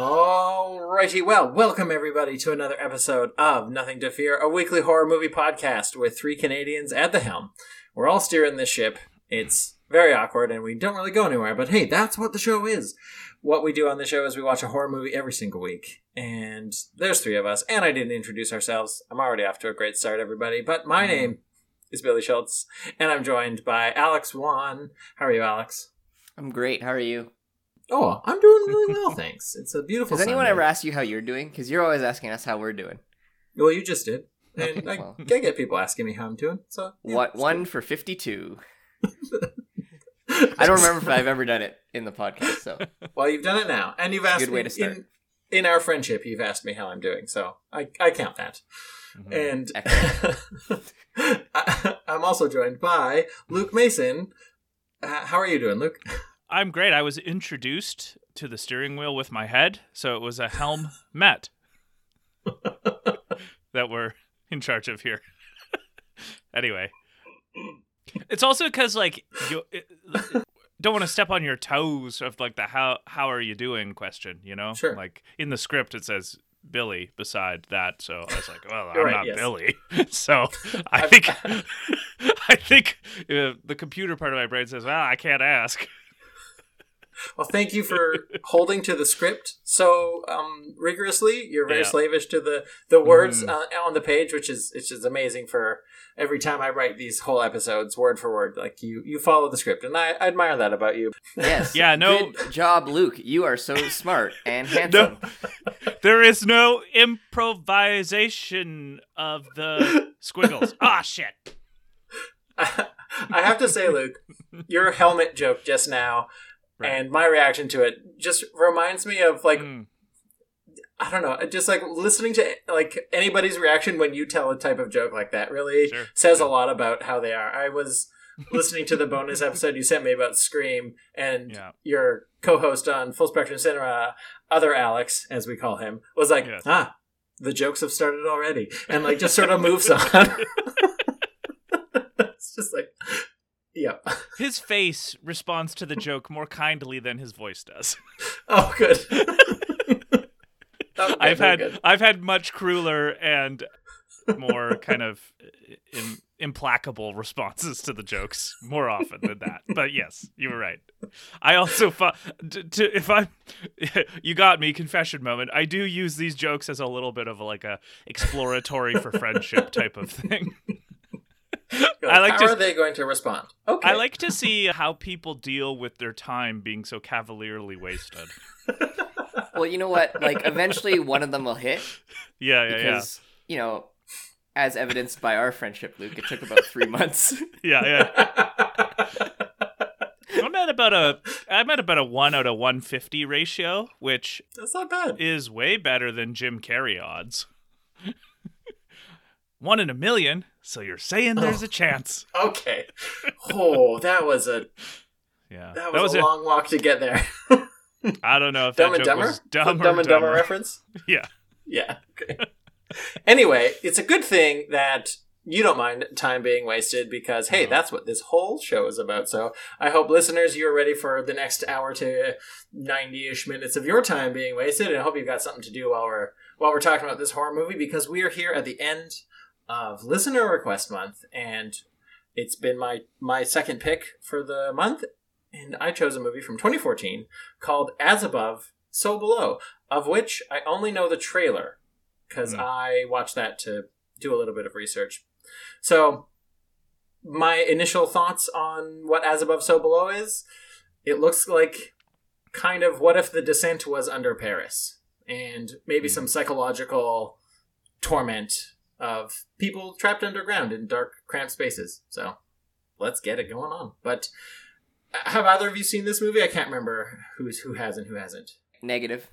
Alrighty, well, welcome everybody to another episode of Nothing to Fear, a weekly horror movie podcast with three Canadians at the helm. We're all steering this ship. It's very awkward and we don't really go anywhere, but hey, that's what the show is. What we do on the show is we watch a horror movie every single week. And there's three of us, and I didn't introduce ourselves. I'm already off to a great start, everybody. But my mm-hmm. name is Billy Schultz, and I'm joined by Alex Wan. How are you, Alex? I'm great. How are you? Oh, I'm doing really well, thanks. It's a beautiful. Has anyone Sunday. ever asked you how you're doing? Because you're always asking us how we're doing. Well, you just did, and I, well. I get people asking me how I'm doing. So yeah, what one for fifty-two? I don't remember if I've ever done it in the podcast. So Well, you've done it now, and you've asked Good way me to start. in in our friendship. You've asked me how I'm doing, so I I count that. Mm-hmm. And I, I'm also joined by Luke Mason. Uh, how are you doing, Luke? I'm great. I was introduced to the steering wheel with my head, so it was a helm met that we're in charge of here. anyway, it's also because like you it, don't want to step on your toes of like the how how are you doing question. You know, Sure. Like in the script, it says Billy beside that, so I was like, well, I'm right, not yes. Billy, so I think I think uh, the computer part of my brain says, well, I can't ask. Well, thank you for holding to the script so um, rigorously. You're very Yeah. slavish to the the words Mhm. uh, on the page, which is which is amazing. For every time I write these whole episodes, word for word, like you you follow the script, and I, I admire that about you. yes, Yeah, no- Good job, Luke. You are so smart and handsome. There is no improvisation of the squiggles. Ah, shit. I have to say, Luke, your helmet joke just now Right. and my reaction to it just reminds me of like Mm. I don't know, just like listening to like anybody's reaction when you tell a type of joke like that really Sure. says a lot about how they are. I was listening to the bonus episode you sent me about Scream and Yeah. your co-host on Full Spectrum Cinema, other Alex, as we call him, was like, Yes. ah, the jokes have started already, and like just sort of moves on. it's just like, yeah. His face responds to the joke more kindly than his voice does. Oh, good. Good, I've had good. I've had much crueler and more kind of uh, im- implacable responses to the jokes more often than that. But yes, you were right. I also fu- to, to if I you got me confession moment. I do use these jokes as a little bit of a, like a exploratory for friendship type of thing. I like How to- are they going to respond? Okay. I like to see how people deal with their time being so cavalierly wasted. Well, you know what? Like, eventually, one of them will hit Yeah, yeah, yeah. you know, as evidenced by our friendship, Luke. It took about three months. Yeah, yeah. I'm at about a I'm at about a one out of one fifty ratio, which That's not bad. is way better than Jim Carrey odds. one in a million, so you're saying there's Oh. a chance. Okay. Oh, that was a Yeah, that was, a long walk to get there. I don't know if Dumb that and joke Dumber. was dumb Dumb and Dumber dumber. reference. Yeah, Yeah. Okay. anyway, it's a good thing that you don't mind time being wasted because hey, No. that's what this whole show is about. So I hope listeners, you're ready for the next hour to ninety-ish minutes of your time being wasted, and I hope you've got something to do while we're while we're talking about this horror movie because we are here at the end of listener request month, and it's been my my second pick for the month, and I chose a movie from 2014 called As Above, So Below, of which I only know the trailer because Hmm. I watched that to do a little bit of research. So, my initial thoughts on what As Above, So Below is it looks like kind of what if the descent was under Paris and maybe Hmm. some psychological torment of people trapped underground in dark, cramped spaces. So, let's get it going on. But uh, have either of you seen this movie? I can't remember who's who has and who hasn't. Negative.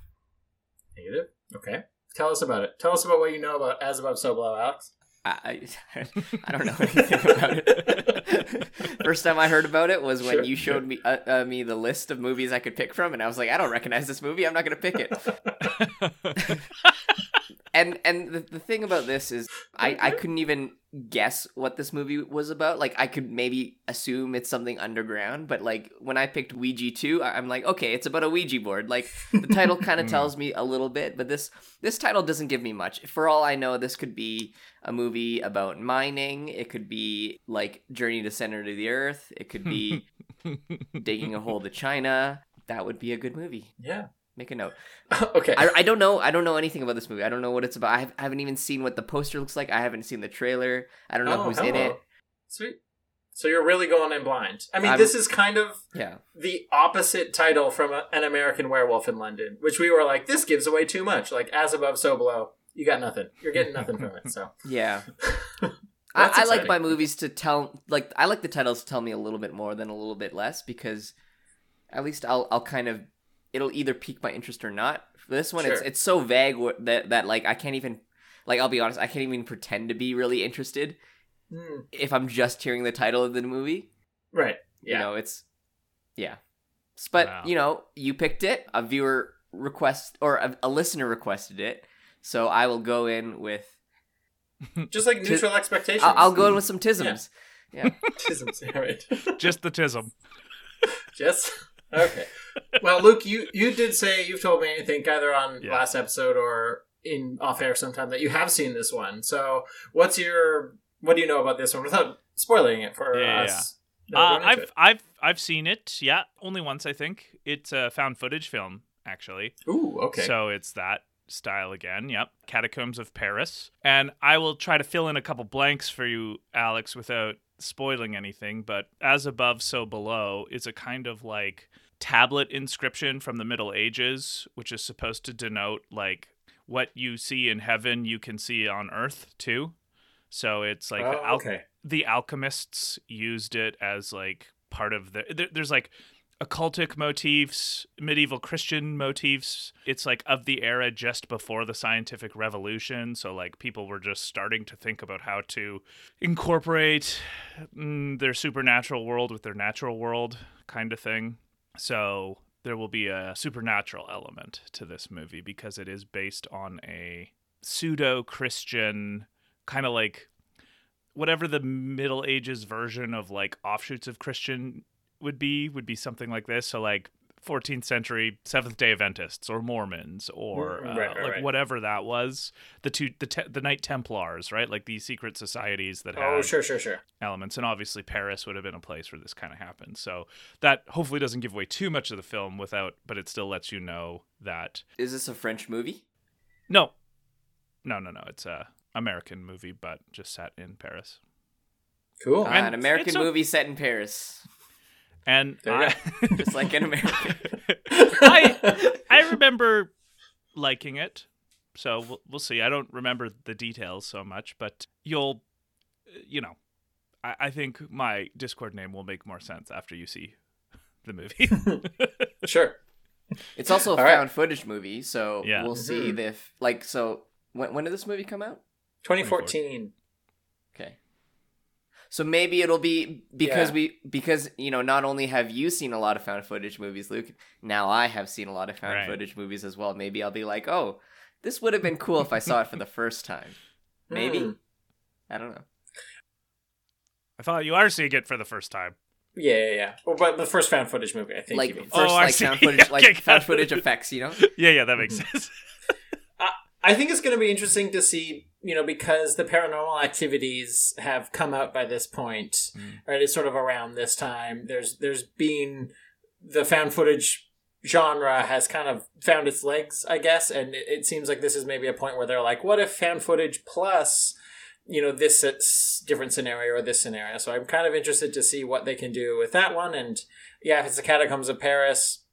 Negative. Okay. Tell us about it. Tell us about what you know about As Above, So Below, Alex. I, I, I don't know anything about it. First time I heard about it was when Sure, you showed me uh, uh, me the list of movies I could pick from, and I was like, I don't recognize this movie. I'm not gonna pick it. and and the, the thing about this is I, I couldn't even guess what this movie was about. Like i could maybe assume it's something underground but like when i picked ouija 2 I- i'm like okay it's about a ouija board. Like the title kind of mm. tells me a little bit but this this title doesn't give me much. For all i know this could be a movie about mining. It could be like journey to center of the earth. It could be digging a hole to china. That would be a good movie. Yeah. Make a note okay. I, I don't know. I don't know anything about this movie. I don't know what it's about. I, have, haven't even seen what the poster looks like. I haven't seen the trailer. I don't know Oh, who's in it. Sweet. So you're really going in blind. I mean, I'm- this is kind of Yeah. the opposite title from a, an American Werewolf in London, which we were like, this gives away too much. Like, as above, so below. You got nothing. You're getting nothing from it. So Yeah. I, I like my movies to tell like I like the titles to tell me a little bit more than a little bit less because at least I'll I'll kind of it'll either pique my interest or not. For this one, it's Sure. it's so vague that that like I can't even like I'll be honest, I can't even pretend to be really interested Hmm. if I'm just hearing the title of the movie. right. You Yeah. know, it's yeah. But Wow. you know, you picked it. A viewer request or a, a listener requested it, so I will go in with. Just like Tis- neutral expectations. I'll, I'll go in with some tisms. Yeah. Tisms, all right. Just the tism. Just okay. Well, Luke, you you did say you've told me I think either on Yeah. last episode or in off air sometime that you have seen this one. So, what's your what do you know about this one without spoiling it for Yeah, yeah, us? are Uh, I've it? I've I've seen it. Yeah, only once I think. It's a found footage film actually. Ooh, okay. So it's that style again. Yep. Catacombs of Paris. And I will try to fill in a couple blanks for you, Alex, without spoiling anything. But as above, so below is a kind of like tablet inscription from the Middle Ages, which is supposed to denote like what you see in heaven, you can see on earth too. So it's like oh, the oh, al- okay. the alchemists used it as like part of the there, there's like occultic motifs medieval christian motifs. It's like of the era just before the scientific revolution so like people were just starting to think about how to incorporate mm, their supernatural world with their natural world kind of thing. So there will be a supernatural element to this movie because it is based on a pseudo christian kind of like whatever the Middle Ages version of like offshoots of Christian would be would be something like this. So like 14th century Seventh Day Adventists or Mormons or Mm, uh, right, right, like right. whatever that was. The two the te- the Knight Templars, right? Like these secret societies that Oh, sure, sure, sure. elements, and obviously Paris would have been a place where this kind of happened. So that hopefully doesn't give away too much of the film without, but it still lets you know that Is this a French movie? no, no, no, no, it's a American movie, but just set in Paris. Cool. Uh, And an American a- movie set in Paris, And There you I, just like in America, I I remember liking it, so we'll, we'll see. I don't remember the details so much, but you'll, you know, I, I think my Discord name will make more sense after you see the movie. sure. It's also a All right. found footage movie, so Yeah. we'll see Mhm. if like so. When when did this movie come out? 2014. Okay. So maybe it'll be because Yeah. we because you know not only have you seen a lot of found footage movies, Luke. Now I have seen a lot of found Right. footage movies as well. Maybe I'll be like, oh, this would have been cool if I saw it for the first time. Maybe Hmm. I don't know. I thought you are seeing it for the first time. Yeah, yeah, yeah. Well, but the first found footage movie, I think. Like you mean. first, Oh, like see. found footage, like got found footage effects. You know. Yeah, yeah, that makes Mm-hmm. sense. I think it's going to be interesting to see, you know, because the paranormal activities have come out by this point, Mm. right? It's sort of around this time. There's there's been the found footage genre has kind of found its legs, I guess, and it, it seems like this is maybe a point where they're like, what if found footage plus, you know, this different scenario or this scenario? So I'm kind of interested to see what they can do with that one. And yeah, if it's the Catacombs of Paris,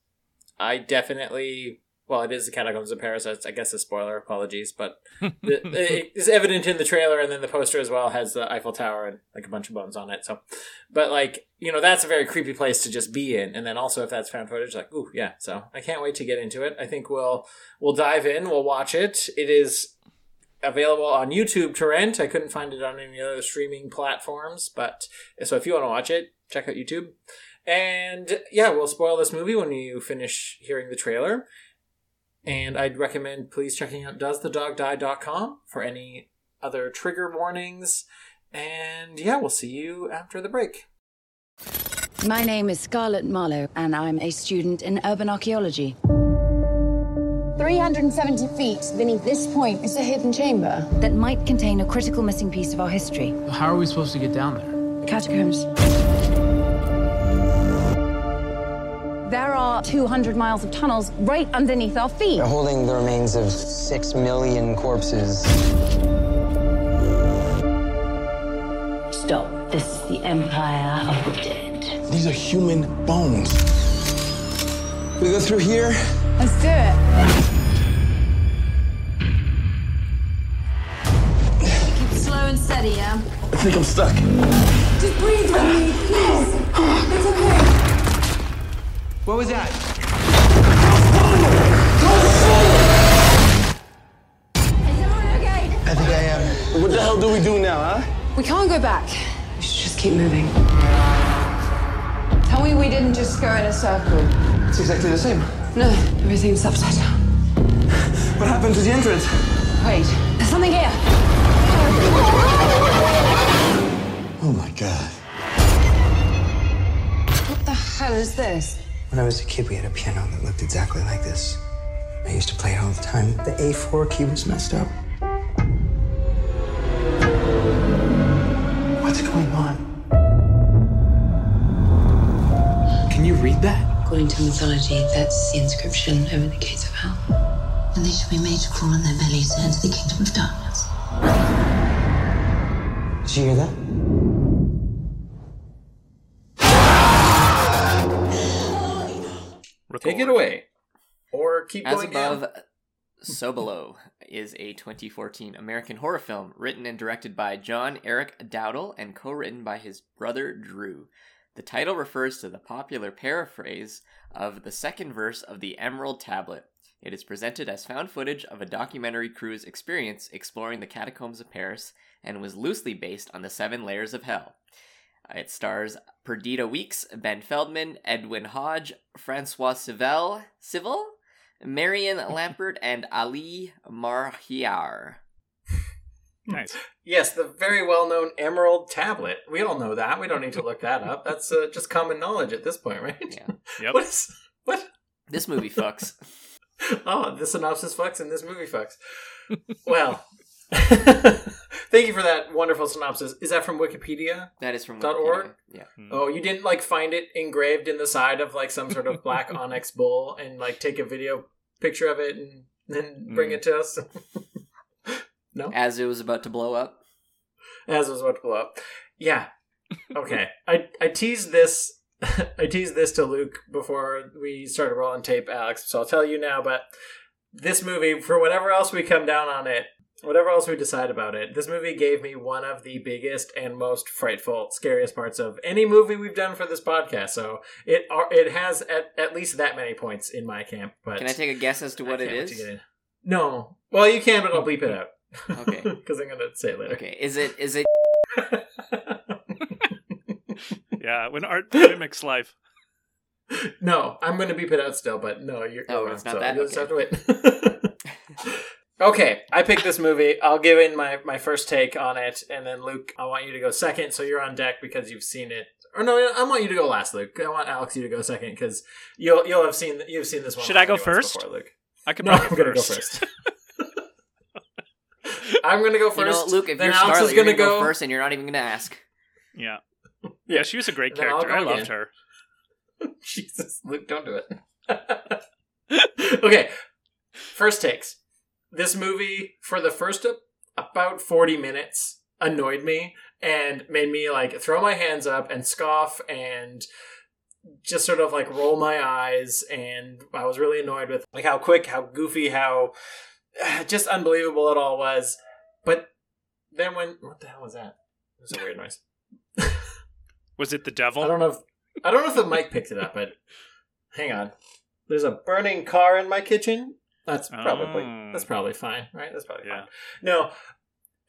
I definitely. Well, it is the Catacombs of Paris. I guess, a spoiler. Apologies, but the, it is evident in the trailer, and then the poster as well has the Eiffel Tower and like a bunch of bones on it. So, but like you know, that's a very creepy place to just be in. And then also, if that's found footage, like ooh, yeah. So I can't wait to get into it. I think we'll we'll dive in. We'll watch it. It is available on YouTube to rent. I couldn't find it on any other streaming platforms, but so if you want to watch it, check out YouTube. And yeah, we'll spoil this movie when you finish hearing the trailer. And I'd recommend please checking out doesthedogdie.com for any other trigger warnings. And yeah, we'll see you after the break. My name is Scarlett Marlowe, and I'm a student in urban archaeology. 370 feet beneath this point is a hidden chamber. That might contain a critical missing piece of our history. How are we supposed to get down there? Catacombs. There are 200 miles of tunnels right underneath our feet. They're holding the remains of six million corpses. Stop. This is the Empire of the Dead. These are human bones. We go through here. Let's do it. Keep slow and steady, yeah? I think I'm stuck. Just breathe with me, please. It's okay. What was that? Is everyone okay? I think I am. What the hell do we do now, huh? We can't go back. We should just keep moving. Tell me we didn't just go in a circle. It's exactly the same. No, everything's upside down. What happened to the entrance? Wait, there's something here. Oh my god. What the hell is this? When I was a kid, we had a piano that looked exactly like this. I used to play it all the time. The A4 key was messed up. What's going on? Can you read that? According to mythology, that's the inscription over the gates of hell. And they shall be made to crawl on their bellies to enter the kingdom of darkness. Did you hear that? Take it away. Or keep As going above, down. so below is a 2014 American horror film written and directed by John Eric Dowdle and co-written by his brother Drew. The title refers to the popular paraphrase of the second verse of the Emerald Tablet. It is presented as found footage of a documentary crew's experience exploring the catacombs of Paris and was loosely based on the Seven Layers of Hell. It stars Perdita Weeks, Ben Feldman, Edwin Hodge, Francois Civil, Civil, Marion Lambert, and Ali Marhyar. Nice. Yes, the very well known Emerald Tablet. We all know that. We don't need to look that up. That's uh, just common knowledge at this point, right? Yeah. Yep. What is. What? This movie fucks. Oh, the synopsis fucks and this movie fucks. Well, thank you for that wonderful synopsis. Is that from Wikipedia? That is from Dot Wikipedia. org? Yeah. Hmm. Oh, you didn't like find it engraved in the side of like some sort of black onyx bowl and like take a video picture of it and then bring hmm. it to us? no? As it was about to blow up. As it was about to blow up. Yeah. Okay. I I teased this I teased this to Luke before we started rolling tape, Alex, so I'll tell you now, but this movie, for whatever else we come down on it, whatever else we decide about it, this movie gave me one of the biggest and most frightful, scariest parts of any movie we've done for this podcast. So it are- it has at, at least that many points in my camp. But Can I take a guess as to I what it can't wait to is? get in. No. Well, you can, but I'll bleep it out. Okay. Because I'm going to say it later. Okay. Is it is it Yeah, when art mimics life. No, I'm going to beep it out still, but no, you're. Oh, you're it's wrong, not that? You'll just have to wait. okay, I picked this movie. I'll give in my my first take on it, and then Luke, I want you to go second, so you're on deck because you've seen it. Or no, I want you to go last, Luke. I want Alex you to go second because you'll you'll have seen you've seen this one. Should I go first? Before, Luke. I could No, I'm gonna go first. first. I'm gonna go you first. know, Luke, if then you're Alex Scarlett, is you're gonna gonna go go first and you're not even gonna ask. Yeah. Yeah, she was a great character. I loved again. her. Jesus, Luke, don't do it. okay, first takes. This movie, for the first about 40 minutes, annoyed me and made me like throw my hands up and scoff and just sort of like roll my eyes. And I was really annoyed with like how quick, how goofy, how just unbelievable it all was. But then when, what the hell was that? It was a weird noise. Was it the devil? I don't know if I don't know if the mic picked it up, but hang on. There's a burning car in my kitchen. That's probably Oh. that's probably fine, right? That's probably Yeah. fine. No,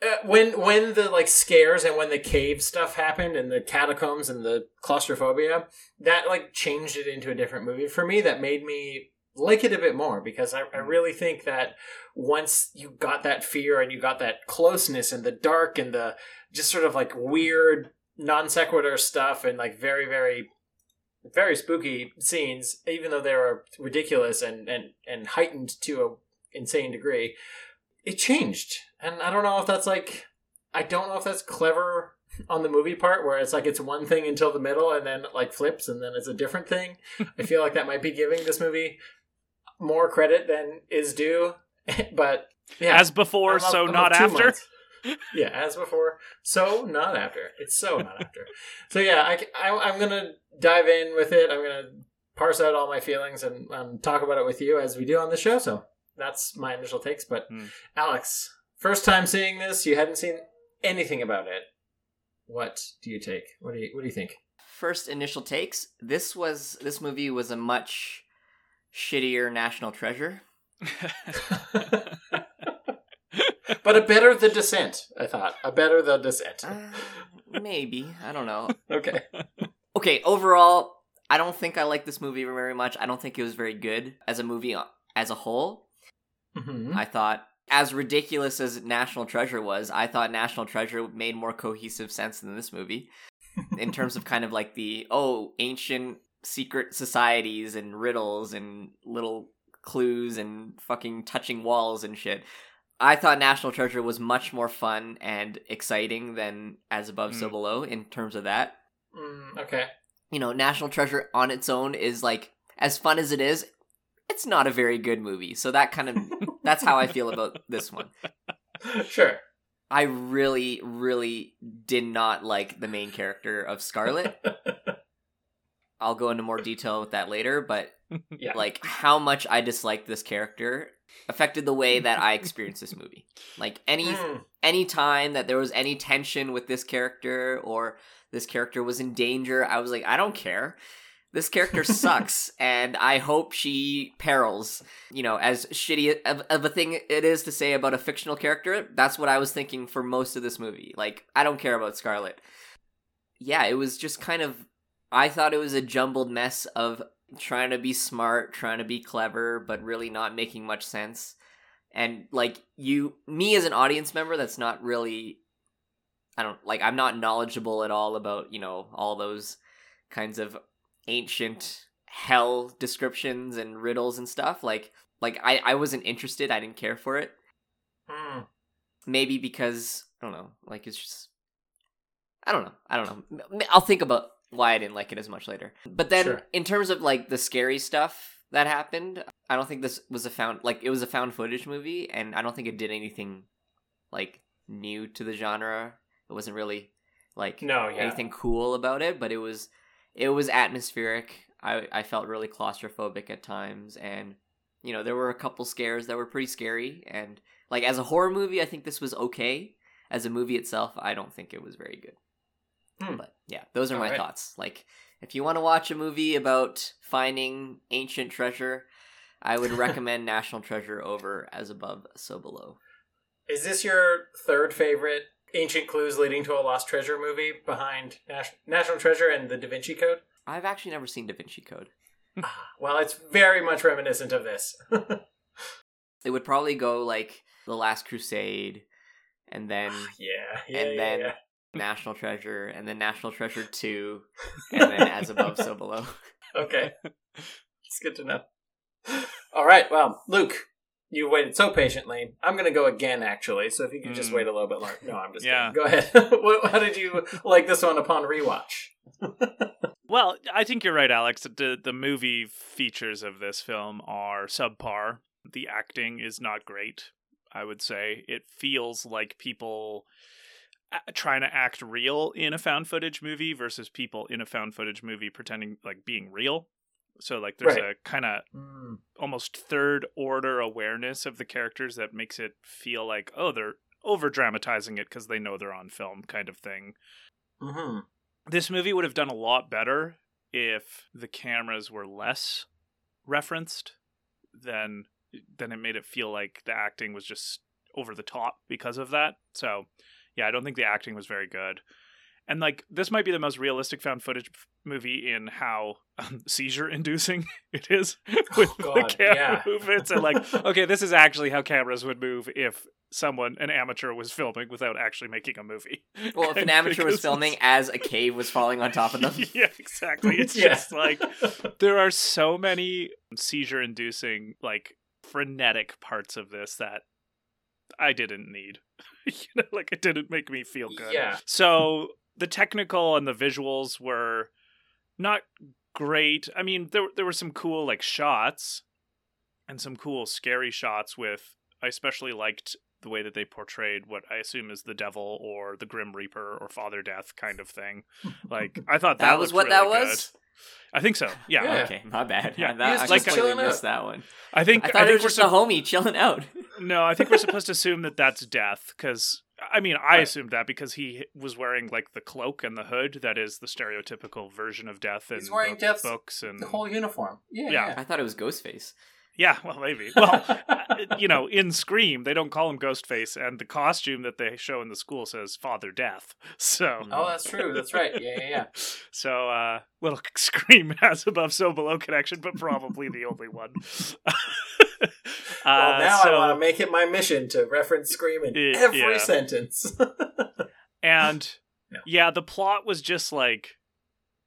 uh, when when the like scares and when the cave stuff happened and the catacombs and the claustrophobia, that like changed it into a different movie for me. That made me like it a bit more because I, I really think that once you got that fear and you got that closeness and the dark and the just sort of like weird non sequitur stuff and like very very very spooky scenes, even though they were ridiculous and and and heightened to a insane degree, it changed. And I don't know if that's like I don't know if that's clever on the movie part where it's like it's one thing until the middle and then it like flips and then it's a different thing. I feel like that might be giving this movie more credit than is due. but yeah, As before, so not after. months. Yeah, as before, so not after. It's so not after. So yeah, I, I, am gonna dive in with it. I'm gonna parse out all my feelings and um, talk about it with you as we do on the show. So that's my initial takes. But Hmm. Alex, first time seeing this, you hadn't seen anything about it. What do you take? What do you What do you think? First initial takes. This was this movie was a much shittier National Treasure. But a better The Descent. I thought a better The Descent. Uh, maybe I don't know. Okay. Okay, overall, I don't think I like this movie very much. I don't think it was very good as a movie uh, as a whole. hmm I thought, as ridiculous as National Treasure was, I thought National Treasure made more cohesive sense than this movie in terms of kind of like the, oh, ancient secret societies and riddles and little clues and fucking touching walls and shit. I thought National Treasure was much more fun and exciting than As Above, So Mm. Below in terms of that. Mm, okay. You know, National Treasure on its own is like, as fun as it is, it's not a very good movie. So that kind of, that's how I feel about this one. Sure. I really, really did not like the main character of Scarlett. I'll go into more detail with that later, but Yeah. like how much I disliked this character affected the way that I experienced this movie. Like any Mm, any time that there was any tension with this character or this character was in danger, I was like, I don't care. This character sucks, and I hope she perils. You know, as shitty of, of a thing it is to say about a fictional character, that's what I was thinking for most of this movie. Like, I don't care about Scarlett. Yeah, it was just kind of. I thought it was a jumbled mess of trying to be smart, trying to be clever, but really not making much sense. And like you, me as an audience member, that's not really. I don't like. I'm not knowledgeable at all about you know all those kinds of ancient hell descriptions and riddles and stuff. Like like I I wasn't interested. I didn't care for it. mm. Maybe because I don't know. Like it's just I don't know. I don't know. I'll think about why I didn't like it as much later. But then Sure. in terms of like the scary stuff that happened, I don't think this was a found like it was a found footage movie and I don't think it did anything like new to the genre. It wasn't really like No, yeah. anything cool about it, but it was it was atmospheric. I I felt really claustrophobic at times and you know, there were a couple scares that were pretty scary and like as a horror movie, I think this was okay. As a movie itself, I don't think it was very good. Hmm. But yeah, those are my Alright. thoughts. Like if you want to watch a movie about finding ancient treasure, I would recommend National Treasure over As Above, So Below. Is this your third favorite ancient clues leading to a lost treasure movie behind Nas- National Treasure and the Da Vinci Code? I've actually never seen Da Vinci Code. Well, it's very much reminiscent of this. It would probably go like The Last Crusade, and then yeah, yeah, and yeah, then yeah. National Treasure, and then National Treasure Two, and then As Above, So Below. Okay, it's good to know. All right, well, Luke, you waited so patiently. I'm going to go again, actually. So if you could just Mm. wait a little bit longer. No, I'm just Yeah. kidding. Go ahead. What- How did you like this one upon rewatch? Well, I think you're right, Alex. The the movie features of this film are subpar. The acting is not great. I would say it feels like people a- trying to act real in a found footage movie versus people in a found footage movie pretending like being real. So like there's Right. a kind of Mm, almost third order awareness of the characters that makes it feel like oh they're over dramatizing it because they know they're on film kind of thing hmm this movie would have done a lot better if the cameras were less referenced than then it made it feel like the acting was just over the top because of that so yeah i don't think the acting was very good and like this might be the most realistic found footage movie in how um, seizure inducing it is with Oh, the camera yeah. movements and like okay this is actually how cameras would move if someone an amateur was filming without actually making a movie Well, if an amateur was filming as a cave was falling on top of them. yeah exactly it's Yeah. just like there are so many seizure inducing like frenetic parts of this that i didn't need you know like it didn't make me feel good Yeah. so the technical and the visuals were not great. I mean, there there were some cool like shots and some cool scary shots with I especially liked the way that they portrayed what I assume is the devil or the grim reaper or father death kind of thing. Like I thought that, That was looked what that was? good. I think so. Yeah. Yeah. Okay, my bad. Yeah, Yeah, that, he's I just completely chilling missed out. that one. I think I I, thought it was we're just sup- a homie chilling out. No, I think we're supposed to assume that that's death because I mean, I Right. assumed that because he was wearing like the cloak and the hood that is the stereotypical version of death in He's wearing book- Death's- books and the whole uniform. Yeah, Yeah. yeah. I thought it was Ghostface. Yeah, well, maybe. Well, uh, you know, in Scream, they don't call him Ghostface, and the costume that they show in the school says Father Death. So, Oh, that's true. That's right. Yeah, yeah, yeah. so uh, little Scream has above so below connection, but probably the only one. Well, Uh, now so- I want to make it my mission to reference Scream in Y- every yeah. sentence. And No. yeah, the plot was just like,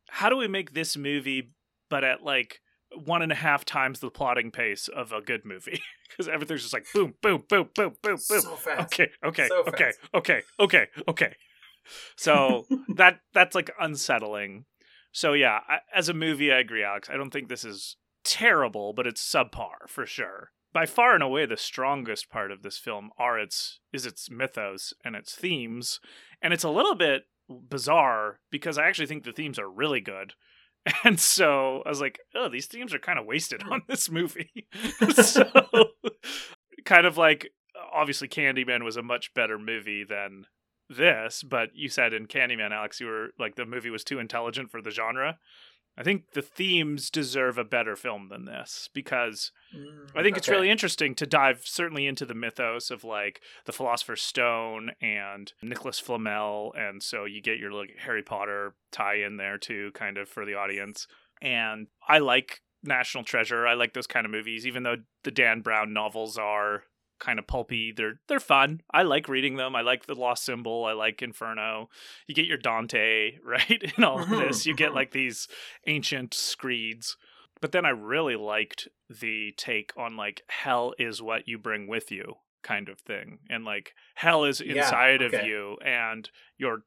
how do we make this movie, but at like one and a half times the plotting pace of a good movie? Because everything's just like boom, boom, boom, boom, boom, boom. so fast. Okay, okay, So okay, fast. okay, okay, okay. So that that's like unsettling. So yeah, I, as a movie, I agree, Alex. I don't think this is terrible, but it's subpar for sure. By far and away, the strongest part of this film are its is its mythos and its themes, and it's a little bit bizarre because I actually think the themes are really good. And so I was like, oh, these themes are kind of wasted on this movie. so, kind of like, obviously, Candyman was a much better movie than this, but you said in Candyman, Alex, you were like, the movie was too intelligent for the genre. I think the themes deserve a better film than this because Mm, I think it's really interesting to dive certainly into the mythos of like the Philosopher's Stone and Nicholas Flamel, and so you get your like Harry Potter tie in there too, kind of for the audience. And I like National Treasure. I like those kind of movies, even though the Dan Brown novels are kind of pulpy. They're they're fun. I like reading them. I like the Lost Symbol. I like Inferno. You get your Dante right in all of this. You get mm-hmm. like these ancient screeds. But then I really liked the take on like hell is what you bring with you kind of thing. And like hell is Yeah, inside of you and your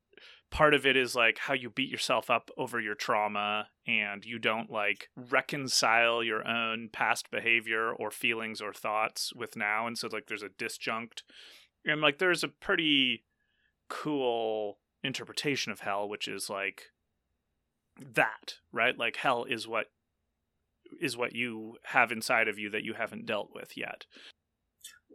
part of it is like how you beat yourself up over your trauma and you don't like reconcile your own past behavior or feelings or thoughts with now and so like there's a disjunct. And like there's a pretty cool interpretation of hell which is like that right? Like hell is what is what you have inside of you that you haven't dealt with yet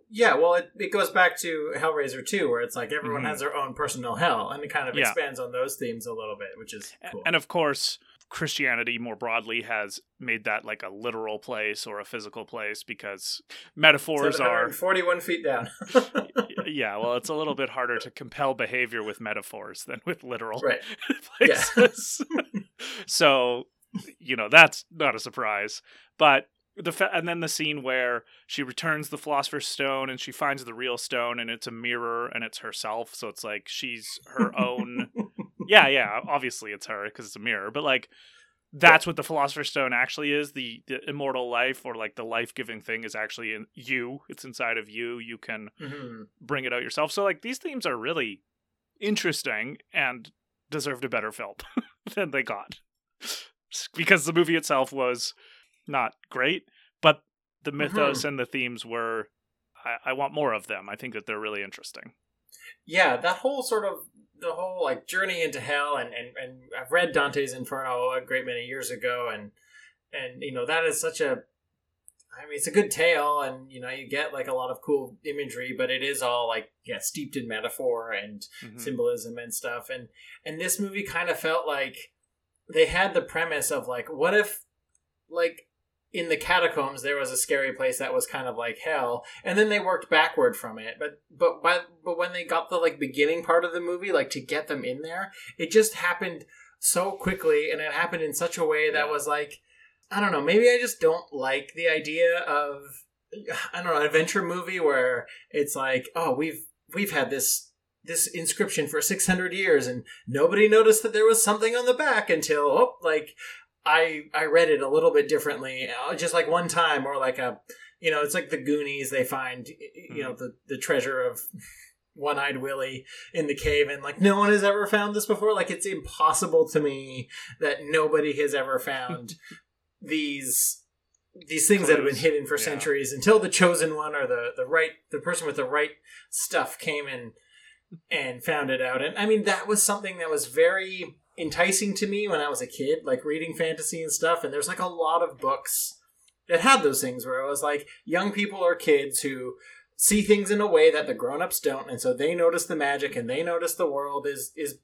Yeah, well, it, it goes back to Hellraiser 2, where it's like everyone Mhm. has their own personal hell, and it kind of Yeah. expands on those themes a little bit, which is cool. and of course christianity more broadly has made that like a literal place or a physical place because metaphors are 41 feet down. yeah well it's a little bit harder to compel behavior with metaphors than with literal right. Yeah. places so you know that's not a surprise but the fa- and then the scene where she returns the philosopher's stone and she finds the real stone and it's a mirror and it's herself. So it's like she's her own yeah yeah obviously it's her because it's a mirror but like that's what the philosopher's stone actually is the, the immortal life or like the life-giving thing is actually in you. It's inside of you. You can Mhm. bring it out yourself. So like these themes are really interesting and deserved a better film than they got. Because the movie itself was not great but the mythos and the themes were I, I want more of them. I think that they're really interesting. Yeah, that whole sort of the whole like journey into hell, and and and I've read Dante's Inferno a great many years ago, and and you know that is such a, I mean, it's a good tale, and you know you get like a lot of cool imagery, but it is all like yeah steeped in metaphor and Mhm. symbolism and stuff, and and this movie kind of felt like they had the premise of like what if like in the catacombs there was a scary place that was kind of like hell and then they worked backward from it. But but but, but when they got the like beginning part of the movie like to get them in there it just happened so quickly and it happened in such a way that was like i don't know maybe i just don't like the idea of i don't know an adventure movie where it's like oh we've we've had this this inscription for 600 years and nobody noticed that there was something on the back until oh like I I read it a little bit differently, uh, just like one time, or like a, you know, it's like the Goonies. They find, you know, the the treasure of One Eyed Willie in the cave, and like no one has ever found this before. Like it's impossible to me that nobody has ever found these these things that have been hidden for Yeah. centuries until the chosen one or the the right the person with the right stuff came in and found it out. And I mean, that was something that was very enticing to me when I was a kid, like reading fantasy and stuff. And there's like a lot of books that had those things where it was like young people or kids who see things in a way that the grown-ups don't and so they notice the magic and they notice the world is is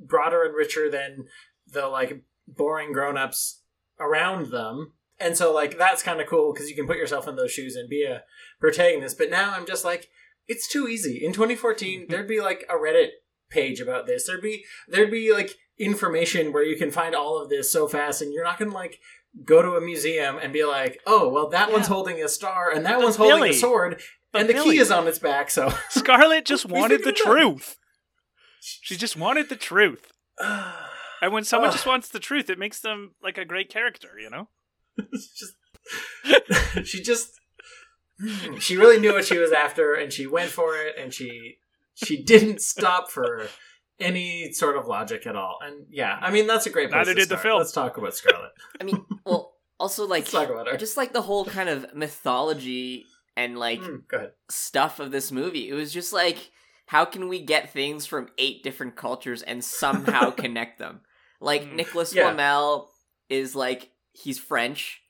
broader and richer than the like boring grown-ups around them. And so like that's kind of cool because you can put yourself in those shoes and be a protagonist. But now i'm just like it's too easy. In 2014 there'd be like a reddit page about this. There'd be there'd be like information where you can find all of this so fast and you're not gonna like go to a museum and be like oh well that one's holding a star and that But one's holding a sword but and the Billy- key is on its back so Scarlett just wanted the truth. She just wanted the truth. And when someone just wants the truth, it makes them like a great character, you know? just she just hmm, she really knew what she was after and she went for it and she she didn't stop for any sort of logic at all and yeah i mean that's a great place Neither to did the start. film. let's talk about scarlett I mean, well, also like let's talk about her just like the whole kind of mythology and like Mm, stuff of this movie. It was just like, how can we get things from eight different cultures and somehow connect them? Like Mm. Nicholas Yeah. Flamel is like he's French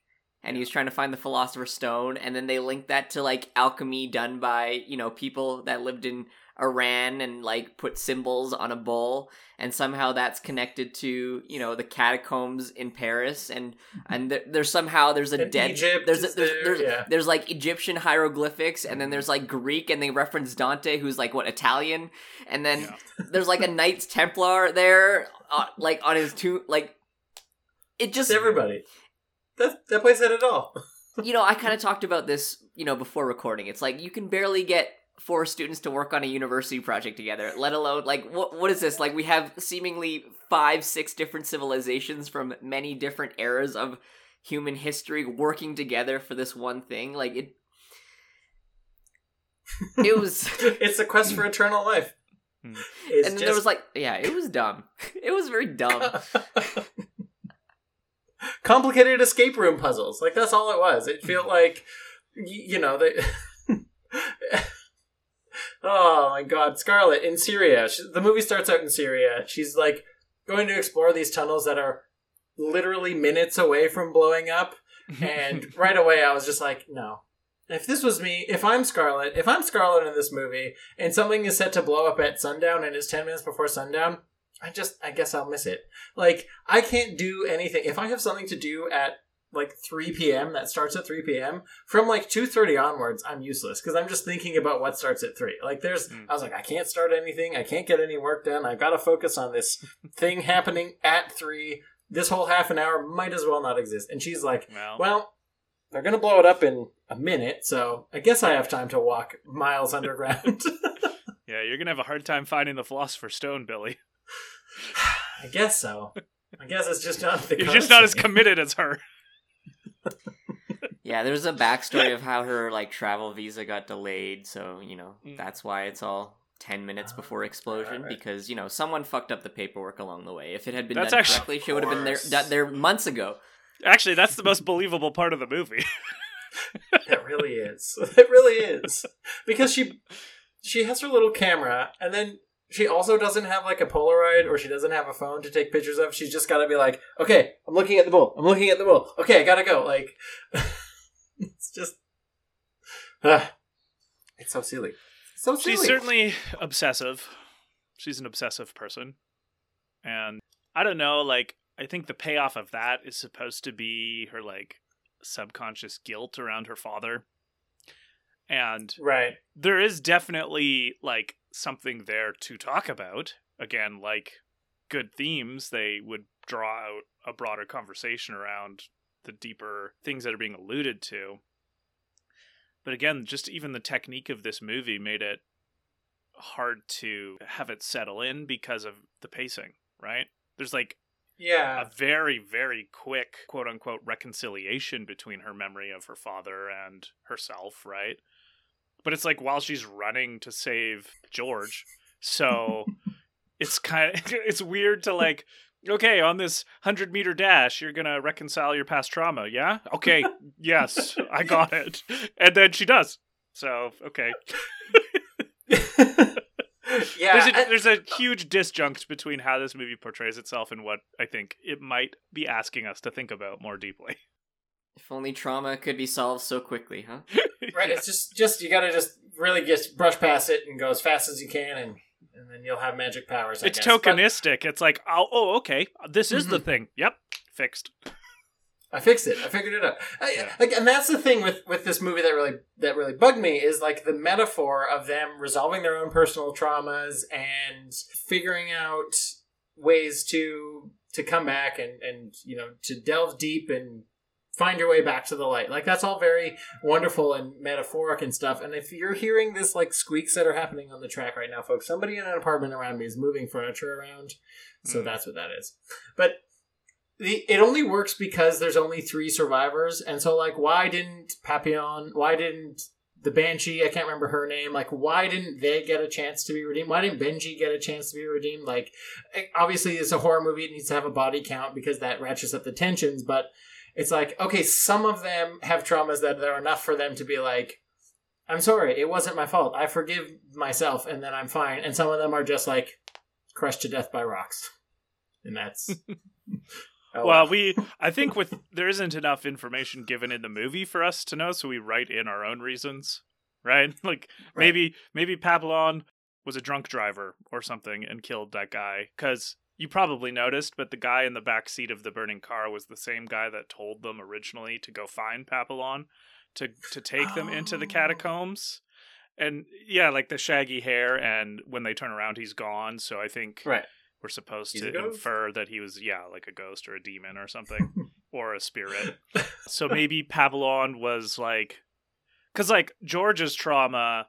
and he was trying to find the philosopher's stone and then they link that to like alchemy done by, you know, people that lived in Iran and like put symbols on a bowl and somehow that's connected to, you know, the catacombs in Paris and and there, there's somehow there's a And dead Egypt there's a, there's there, there's, yeah. there's like Egyptian hieroglyphics and then there's like Greek and they reference Dante who's like what Italian? And then there's like a Knights Templar there uh, like on his tomb like it just It's everybody. That, that place had it all. You know I kind of talked about this you know before recording. It's like you can barely get four students to work on a university project together let alone like what what is this like we have seemingly five six different civilizations from many different eras of human history working together for this one thing like it it was it's a quest for eternal life Hmm. It's and then there was like yeah it was dumb it was very dumb complicated escape room puzzles. Like that's all it was. It felt like, you know, they. Oh my God, Scarlett in Syria. She, the movie starts out in Syria. She's like going to explore these tunnels that are literally minutes away from blowing up, and right away I was just like, no. If this was me, if I'm Scarlett, if I'm Scarlett in this movie, and something is set to blow up at sundown and it's ten minutes before sundown, I just, I guess I'll miss it. Like, I can't do anything. If I have something to do at like 3 p.m. that starts at 3 p.m. from like 2:30 onwards, I'm useless because I'm just thinking about what starts at 3. Like there's Mm. I was like I can't start anything. I can't get any work done. I've got to focus on this thing happening at 3. This whole half an hour might as well not exist. And she's like, Well, "Well, they're going to blow it up in a minute, so I guess I have time to walk miles underground." yeah, you're gonna have a hard time finding the Philosopher's Stone, Billy. I guess so. I guess it's just not the You're just not as committed as her. Yeah, there's a backstory of how her like travel visa got delayed, so you know Mm. that's why it's all ten minutes before explosion right. because you know someone fucked up the paperwork along the way. If it had been That's done actually- correctly, she would have been there course. done there months ago. Actually, that's the most believable part of the movie. It really is. It really is. Because she she has her little camera and then she also doesn't have like a Polaroid or she doesn't have a phone to take pictures of. She's just got to be like, "Okay, I'm looking at the bull. I'm looking at the bull. Okay, I got to go." Like it's just ah, it's so silly. So silly. She's certainly obsessive. She's an obsessive person. And I don't know, like I think the payoff of that is supposed to be her like subconscious guilt around her father. And Right. there is definitely like something there to talk about. Again, like good themes, they would draw out a broader conversation around the deeper things that are being alluded to. But again, just even the technique of this movie made it hard to have it settle in because of the pacing, right? There's like Yeah. a very, very quick quote unquote reconciliation between her memory of her father and herself, right? But it's like while she's running to save George. So it's kind of it's weird to like okay, on this 100 meter dash, you're going to reconcile your past trauma, yeah? Okay, yes, I got it. And then she does. So, okay. yeah. there's a, I- there's a huge disjunct between how this movie portrays itself and what I think it might be asking us to think about more deeply. If only trauma could be solved so quickly, huh? Right. It's just, just you got to just really just brush past it and go as fast as you can, and and then you'll have magic powers. I It's guess. But tokenistic. It's like, oh, oh, okay, this is Mm-hmm. the thing. Yep, fixed. I fixed it. I figured it out. I, Yeah. like, and that's the thing with with this movie that really that really bugged me is like the metaphor of them resolving their own personal traumas and figuring out ways to to come back and and you know to delve deep and find your way back to the light. Like that's all very wonderful and metaphoric and stuff. And if you're hearing this like squeaks that are happening on the track right now, folks, somebody in an apartment around me is moving furniture around. So Mm. that's what that is. But the it only works because there's only three survivors, and so like why didn't Papillon? Why didn't the Banshee? I can't remember her name. Like why didn't they get a chance to be redeemed? Why didn't Benji get a chance to be redeemed? Like eh, obviously it's a horror movie; it needs to have a body count because that ratchets up the tensions. But it's like okay, some of them have traumas that are enough for them to be like. I'm sorry, it wasn't my fault. I forgive myself and then I'm fine. And some of them are just like crushed to death by rocks. And that's Oh, well, we I think with there isn't enough information given in the movie for us to know, so we write in our own reasons, right? Like Right. maybe maybe Papillon was a drunk driver or something and killed that guy because you probably noticed, but the guy in the back seat of the burning car was the same guy that told them originally to go find Papillon to to take them into the Oh. catacombs. And yeah, like the shaggy hair, and when they turn around, he's gone. So I think right. we're supposed He's to infer that he was yeah like a ghost or a demon or something or a spirit so maybe Papillon was like because like george's trauma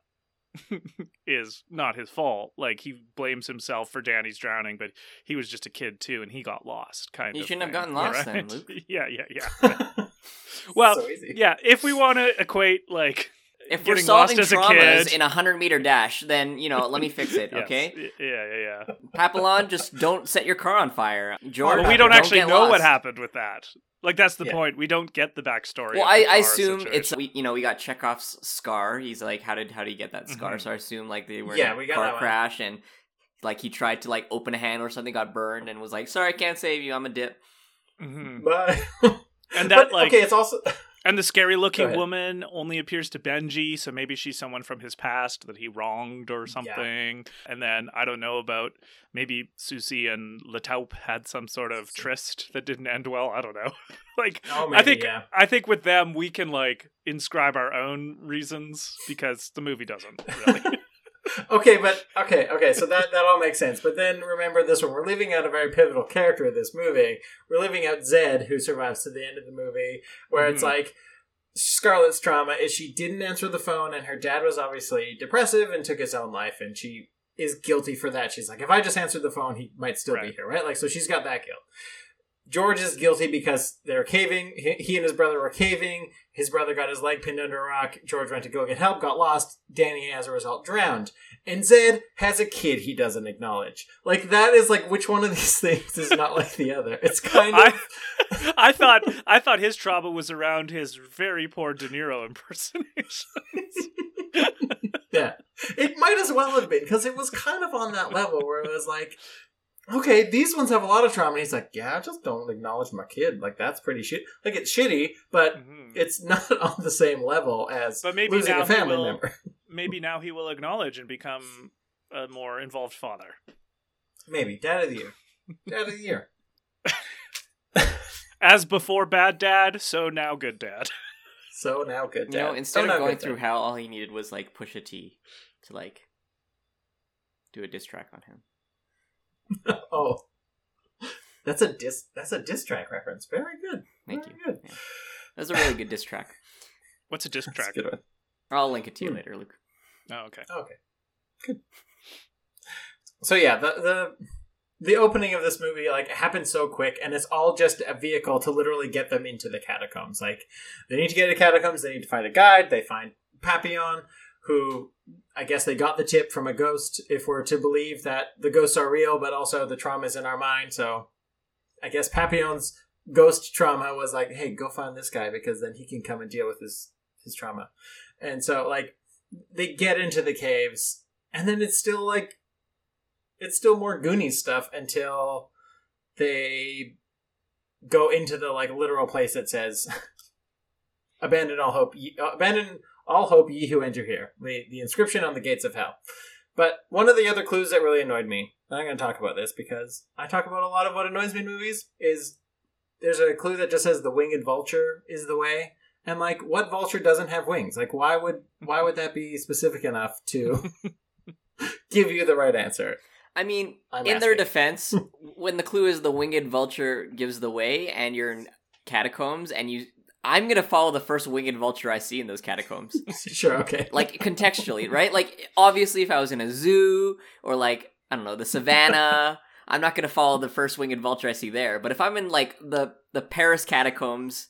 is not his fault like he blames himself for danny's drowning but he was just a kid too and he got lost kind You of He shouldn't have gotten lost then. Luke. yeah yeah yeah well So yeah if we want to equate like If we're solving lost as a traumas in a hundred meter dash, then you know, let me fix it, yes, okay? yeah yeah yeah Papillon, just don't set your car on fire. George, but we don't actually get know what happened with that like that's the Yeah. point we don't get the backstory Well, of I, the I car assume situation. it's we, you know we got Chekhov's scar. He's like, how did how did he get that scar? Mhm. So I assume like they were Yeah, in we got car crash and like he tried to like open a hand or something, got burned, and was like, sorry, I can't save you. I'm a dip. Mhm. But And that, but, like- okay, it's also And the scary looking woman only appears to Benji, so maybe she's someone from his past that he wronged or something. And then I don't know about maybe Souxie and La Taupe had some sort of tryst that didn't end well. I don't know. like Oh, I think yeah. I think with them we can like inscribe our own reasons because the movie doesn't really. okay, but okay, okay, so that that all makes sense. But then remember this one: we're leaving out a very pivotal character of this movie. We're leaving out Zed, who survives to the end of the movie, where it's Mhm. like Scarlett's trauma is she didn't answer the phone, and her dad was obviously depressive and took his own life, and she is guilty for that. She's like, if I just answered the phone, he might still be here, right? Like, so she's got that guilt. George is guilty because they're caving. He and his brother were caving. His brother got his leg pinned under a rock. George went to go get help, got lost. Danny, as a result, drowned. And Zed has a kid he doesn't acknowledge. Like that is like which one of these things is not like the other. It's kind of I I thought I thought his trauma was around his very poor De Niro impersonation. yeah. It might as well have been because it was kind of on that level where it was like, okay, these ones have a lot of trauma. And he's like, yeah, I just don't acknowledge my kid. Like that's pretty shit. Like it's shitty, but Mhm. it's not on the same level as But maybe losing now a he family will- member. maybe now he will acknowledge and become a more involved father. Maybe dad of the year. Dad of the year. As before bad dad, so now good dad. So now good. You know, Dad. instead Oh, of going through Dad. hell, all he needed was like Pusha T to like do a diss track on him. Oh, that's a dis. That's a diss track reference. Very good. Thank Very you. Good. Yeah. That was a really good diss track. What's a disc That's a track? good one. I'll link it to you Hmm. later, Luke. Oh, okay. Okay. Good. So yeah, the the the opening of this movie like happens so quick and it's all just a vehicle to literally get them into the catacombs. Like they need to get to catacombs, they need to find a guide, they find Papillon, who I guess they got the tip from a ghost if we're to believe that the ghosts are real, but also the trauma is in our mind. So I guess Papillon's ghost trauma was like, hey, go find this guy because then he can come and deal with his his trauma. And so like they get into the caves and then it's still like it's still more Goonies stuff until they go into the like literal place that says abandon all hope uh, abandon all hope ye who enter here. The, the inscription on the gates of hell. But one of the other clues that really annoyed me and i'm going to talk about this because i talk about a lot of what annoys me in movies is there's a clue that just says the winged vulture is the way. And like what vulture doesn't have wings? Like why would why would that be specific enough to give you the right answer? I mean, I'm in their defense, when the clue is the winged vulture gives the way and you're in catacombs and you I'm going to follow the first winged vulture I see in those catacombs. sure okay like contextually, right? Like obviously if I was in a zoo or like I don't know, the savannah, I'm not going to follow the first winged vulture I see there. But if I'm in like the the Paris catacombs,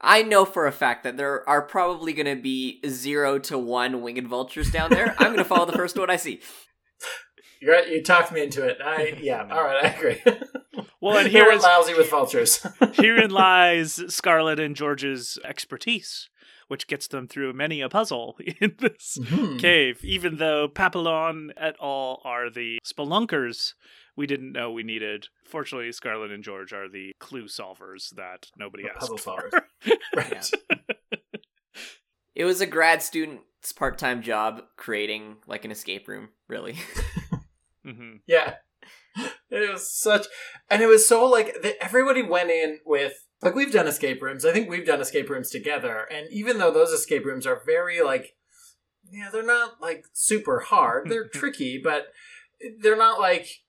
I know for a fact that there are probably going to be 0 to 1 winged vultures down there. I'm going to follow the first one I see. You're. You talked me into it. I yeah. All right, I agree. Well, and They here were is lousy with vultures. herein lies Scarlett and George's expertise, which gets them through many a puzzle in this Mhm. cave. Even though Papillon et al. are the spelunkers we didn't know we needed. Fortunately, Scarlett and George are the clue solvers that nobody The asked puzzle for. solvers. Right. It was a grad student's part-time job creating like an escape room, really. Hmm Yeah. It was such, and it was so like that everybody went in with like we've done escape rooms. I think we've done escape rooms together, and even though those escape rooms are very like, yeah, they're not like super hard. They're tricky, but they're not like,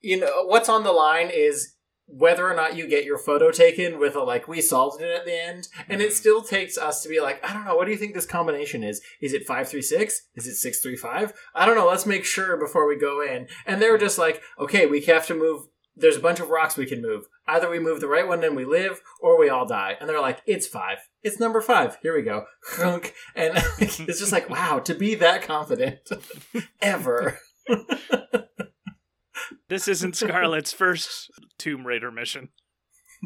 you know, what's on the line is whether or not you get your photo taken with a like we solved it at the end. And it Mhm. still takes us to be like i don't know what do you think this combination is? Is it 536 is it 635 i don't know let's make sure before we go in. And they were just like okay we have to move there's a bunch of rocks we can move. Either we move the right one and we live or we all die. And they're like it's five. It's number five. Here we go. Hunk. and it's just like wow to be that confident. Ever This isn't Scarlett's first Tomb Raider mission.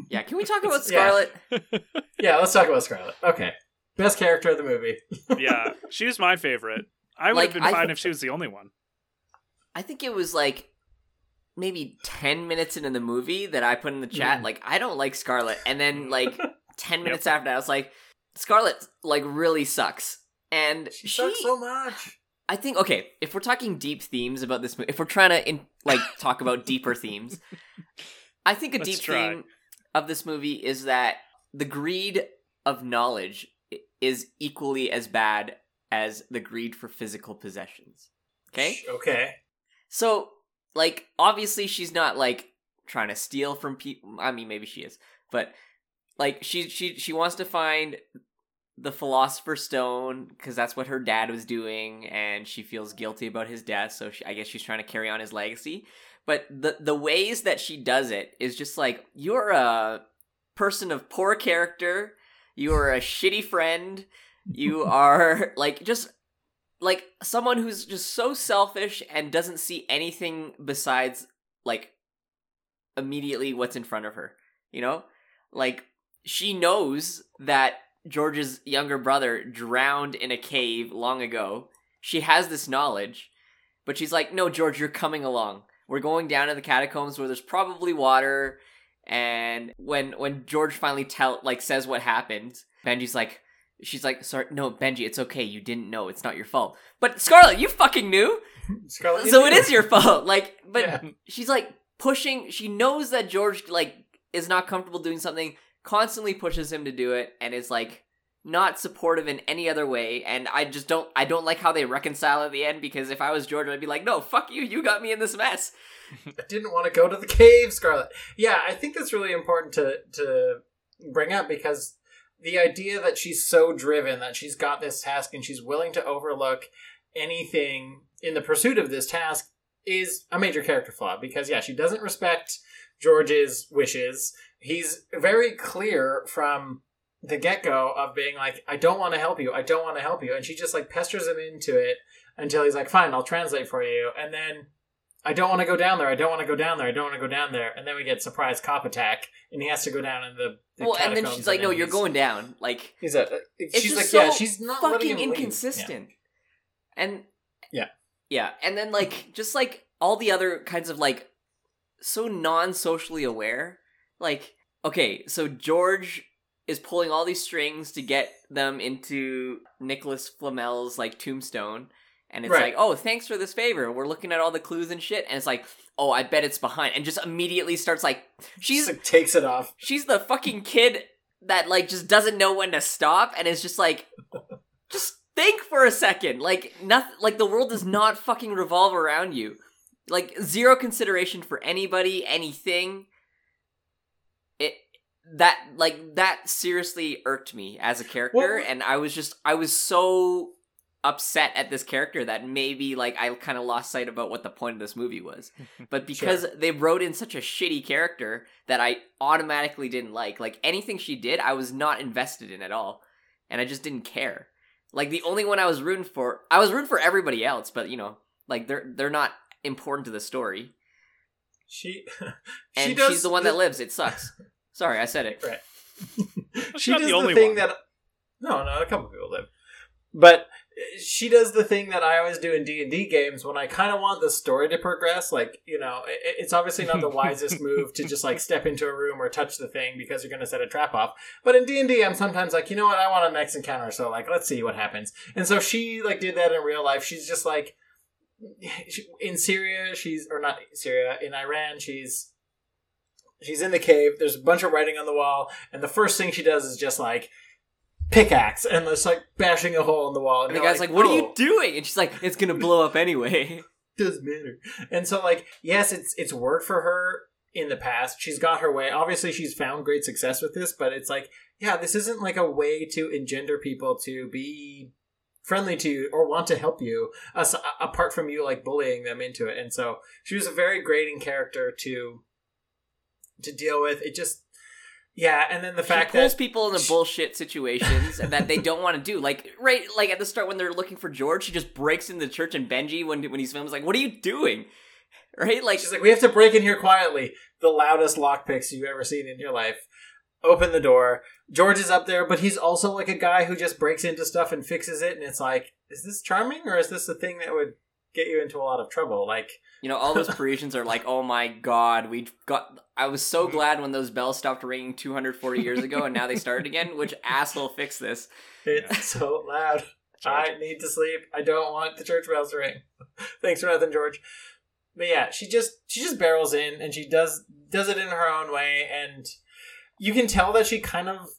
yeah, can we talk about Yeah. Scarlett? yeah let's talk about scarlett okay best character of the movie Yeah, she was my favorite. I would Like, have been I fine th- if she was the only one. I think it was like maybe 10 minutes into the movie that I put in the chat, Mm. like, I don't like Scarlett. And then, like, 10 minutes after that, I was like, Scarlett, like, really sucks. And she she, sucks so much I think, okay, if we're talking deep themes about this movie, if we're trying to, in, like, talk about deeper themes, I think a Let's deep try. theme of this movie is that the greed of knowledge is equally as bad as the greed for physical possessions. Okay? okay So, like, obviously she's not like trying to steal from people. I mean, maybe she is, but like she she she wants to find the philosopher's stone because that's what her dad was doing, and she feels guilty about his death. So she, I guess she's trying to carry on his legacy. But the the ways that she does it is just like you're a person of poor character. You are a shitty friend. You are like just like someone who's just so selfish and doesn't see anything besides like immediately what's in front of her. You know? Like she knows that George's younger brother drowned in a cave long ago. She has this knowledge, but she's like, "No, George, you're coming along. We're going down to the catacombs where there's probably water." And when when George finally tell like says what happened, Benji's like, she's like, "Sorry, no, Benji, it's okay. You didn't know. It's not your fault." But Scarlett, you fucking knew, Scarlett, so it is your fault. Like, but Yeah. she's like pushing. She knows that George like is not comfortable doing something, constantly pushes him to do it, and is like not supportive in any other way. And I just don't I don't like how they reconcile at the end because if I was George, I'd be like, no, fuck you, you got me in this mess. I didn't want to go to the cave, Scarlett. Yeah, I think that's really important to to bring up because the idea that she's so driven that she's got this task and she's willing to overlook anything in the pursuit of this task is a major character flaw because yeah, she doesn't respect George's wishes. He's very clear from the get-go of being like I don't want to help you. I don't want to help you and she just like pesters him into it until he's like fine, I'll translate for you and then I don't want to go down there. I don't want to go down there. I don't want to go down there. And then we get surprise cop attack, and he has to go down in the. the well, and then she's like, "No, you're going down." Like He's a. Uh, it's She's like, so yeah, she's not fucking inconsistent. And Yeah. yeah, and then like just like all the other kinds of like so non-socially aware. Like okay, so George is pulling all these strings to get them into Nicholas Flamel's like tombstone. And it's Right. like, oh, thanks for this favor. We're looking at all the clues and shit. And it's like, oh, I bet it's behind. And just immediately starts like, she's like, takes it off. she's the fucking kid that like just doesn't know when to stop and is just like just think for a second like nothing like the world does not fucking revolve around you like zero consideration for anybody anything that like that seriously irked me as a character Well- and i was just i was so upset at this character that maybe like i kind of lost sight about what the point of this movie was but because they wrote in such a shitty character that I automatically didn't like. Like anything she did, I was not invested in at all, and I just didn't care. Like the only one I was rooting for, I was rooting for everybody else, but you know, like they're they're not important to the story. She. And does she's the one that lives. It sucks. Sorry, I said it. Right. she not does the the, only thing one. that. No, no, a couple people live, but eh, she does the thing that I always do in D and D games when I kind of want the story to progress. Like you know, i it's obviously not the wisest move to just like step into a room or touch the thing because you're going to set a trap off. But in D and D, I'm sometimes like, you know what, I want a next encounter, so like, let's see what happens. And so she like did that in real life. She's just like. In Syria, she's or not Syria. In Iran, she's she's in the cave. There's a bunch of writing on the wall, and the first thing she does is just like pickaxe and just like bashing a hole in the wall. And the guy's like, "What are you "Oh, doing?" And she's like, "It's gonna blow up anyway." Doesn't matter. And so, like, yes, it's it's worked for her in the past. She's got her way. Obviously, she's found great success with this, but it's like, yeah, this isn't like a way to engender people to be friendly to you or want to help you as, apart from you like bullying them into it and so she was a very grating character to to deal with it just yeah and then the She fact pulls that people into bullshit situations that they don't want to do. Like right, like at the start when they're looking for George, she just breaks into the church, and Benji, when when he's filmed, is like, "What are you doing?" Right? Like She's like, we have to break in here quietly. The loudest lockpicks you've ever seen in your life. Open the door. George is up there, but he's also like a guy who just breaks into stuff and fixes it. And it's like, is this charming or is this a thing that would get you into a lot of trouble? Like, You know, all those Parisians are like, "Oh my god, we got." I was so mm-hmm. glad when those bells stopped ringing 240 years ago, and now they started again. Which asshole fixed this? it's so loud. I need to sleep. I don't want the church bells to ring. Thanks for nothing, George. But yeah, she just she just barrels in and she does does it in her own way, and you can tell that she kind of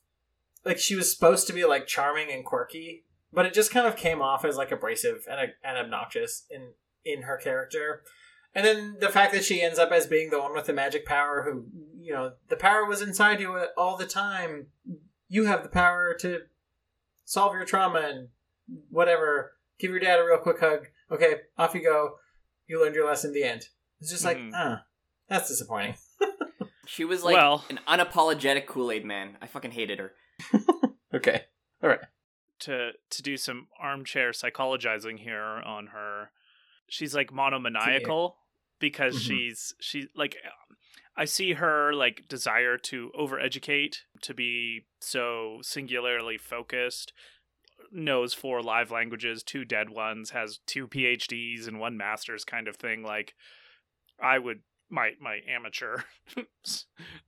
like she was supposed to be like charming and quirky, but it just kind of came off as like abrasive and and obnoxious in in her character. And then the fact that she ends up as being the one with the magic power, who you know the power was inside you all the time. You have the power to solve your trauma and whatever. Give your dad a real quick hug. Okay, off you go. You learned your lesson. The end. It's just like, Mhm. ah, that's disappointing. She was like Well- an unapologetic Kool Aid man. I fucking hated her. Okay, all right. To to do some armchair psychologizing here on her. She's like monomaniacal because Mhm. she's she like I see her like desire to overeducate, to be so singularly focused, knows four live languages, two dead ones, has two PhDs and one master's kind of thing. Like I would my my amateur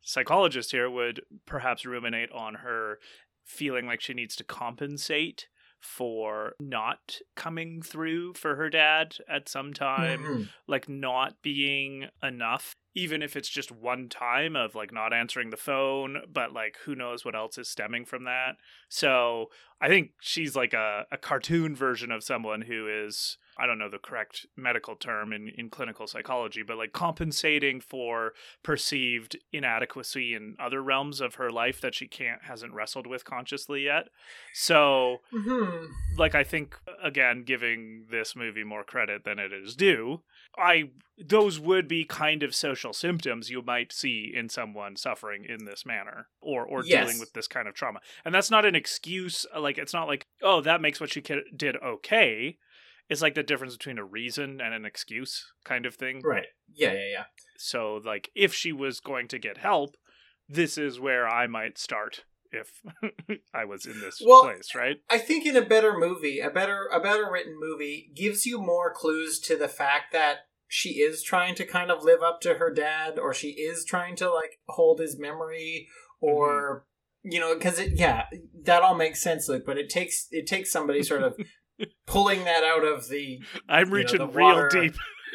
psychologist here would perhaps ruminate on her feeling like she needs to compensate for not coming through for her dad at some time Mhm. like not being enough even if it's just one time of like not answering the phone, but like who knows what else is stemming from that. So I think she's like a, a cartoon version of someone who is I don't know the correct medical term in, in clinical psychology, but like compensating for perceived inadequacy in other realms of her life that she can't hasn't wrestled with consciously yet. So Mhm. like I think again giving this movie more credit than it is due, I those would be kind of social symptoms you might see in someone suffering in this manner or or Yes. dealing with this kind of trauma. And that's not an excuse like it's not like oh that makes what she did okay. It's like the difference between a reason and an excuse kind of thing. Right. Yeah, yeah, yeah. So like if she was going to get help, this is where I might start if I was in this Well, place, right? I think in a better movie, a better a better written movie gives you more clues to the fact that she is trying to kind of live up to her dad or she is trying to like hold his memory or mm-hmm. you know because it yeah that all makes sense Luke but it takes it takes somebody sort of pulling that out of the I'm you know, reaching the real deep.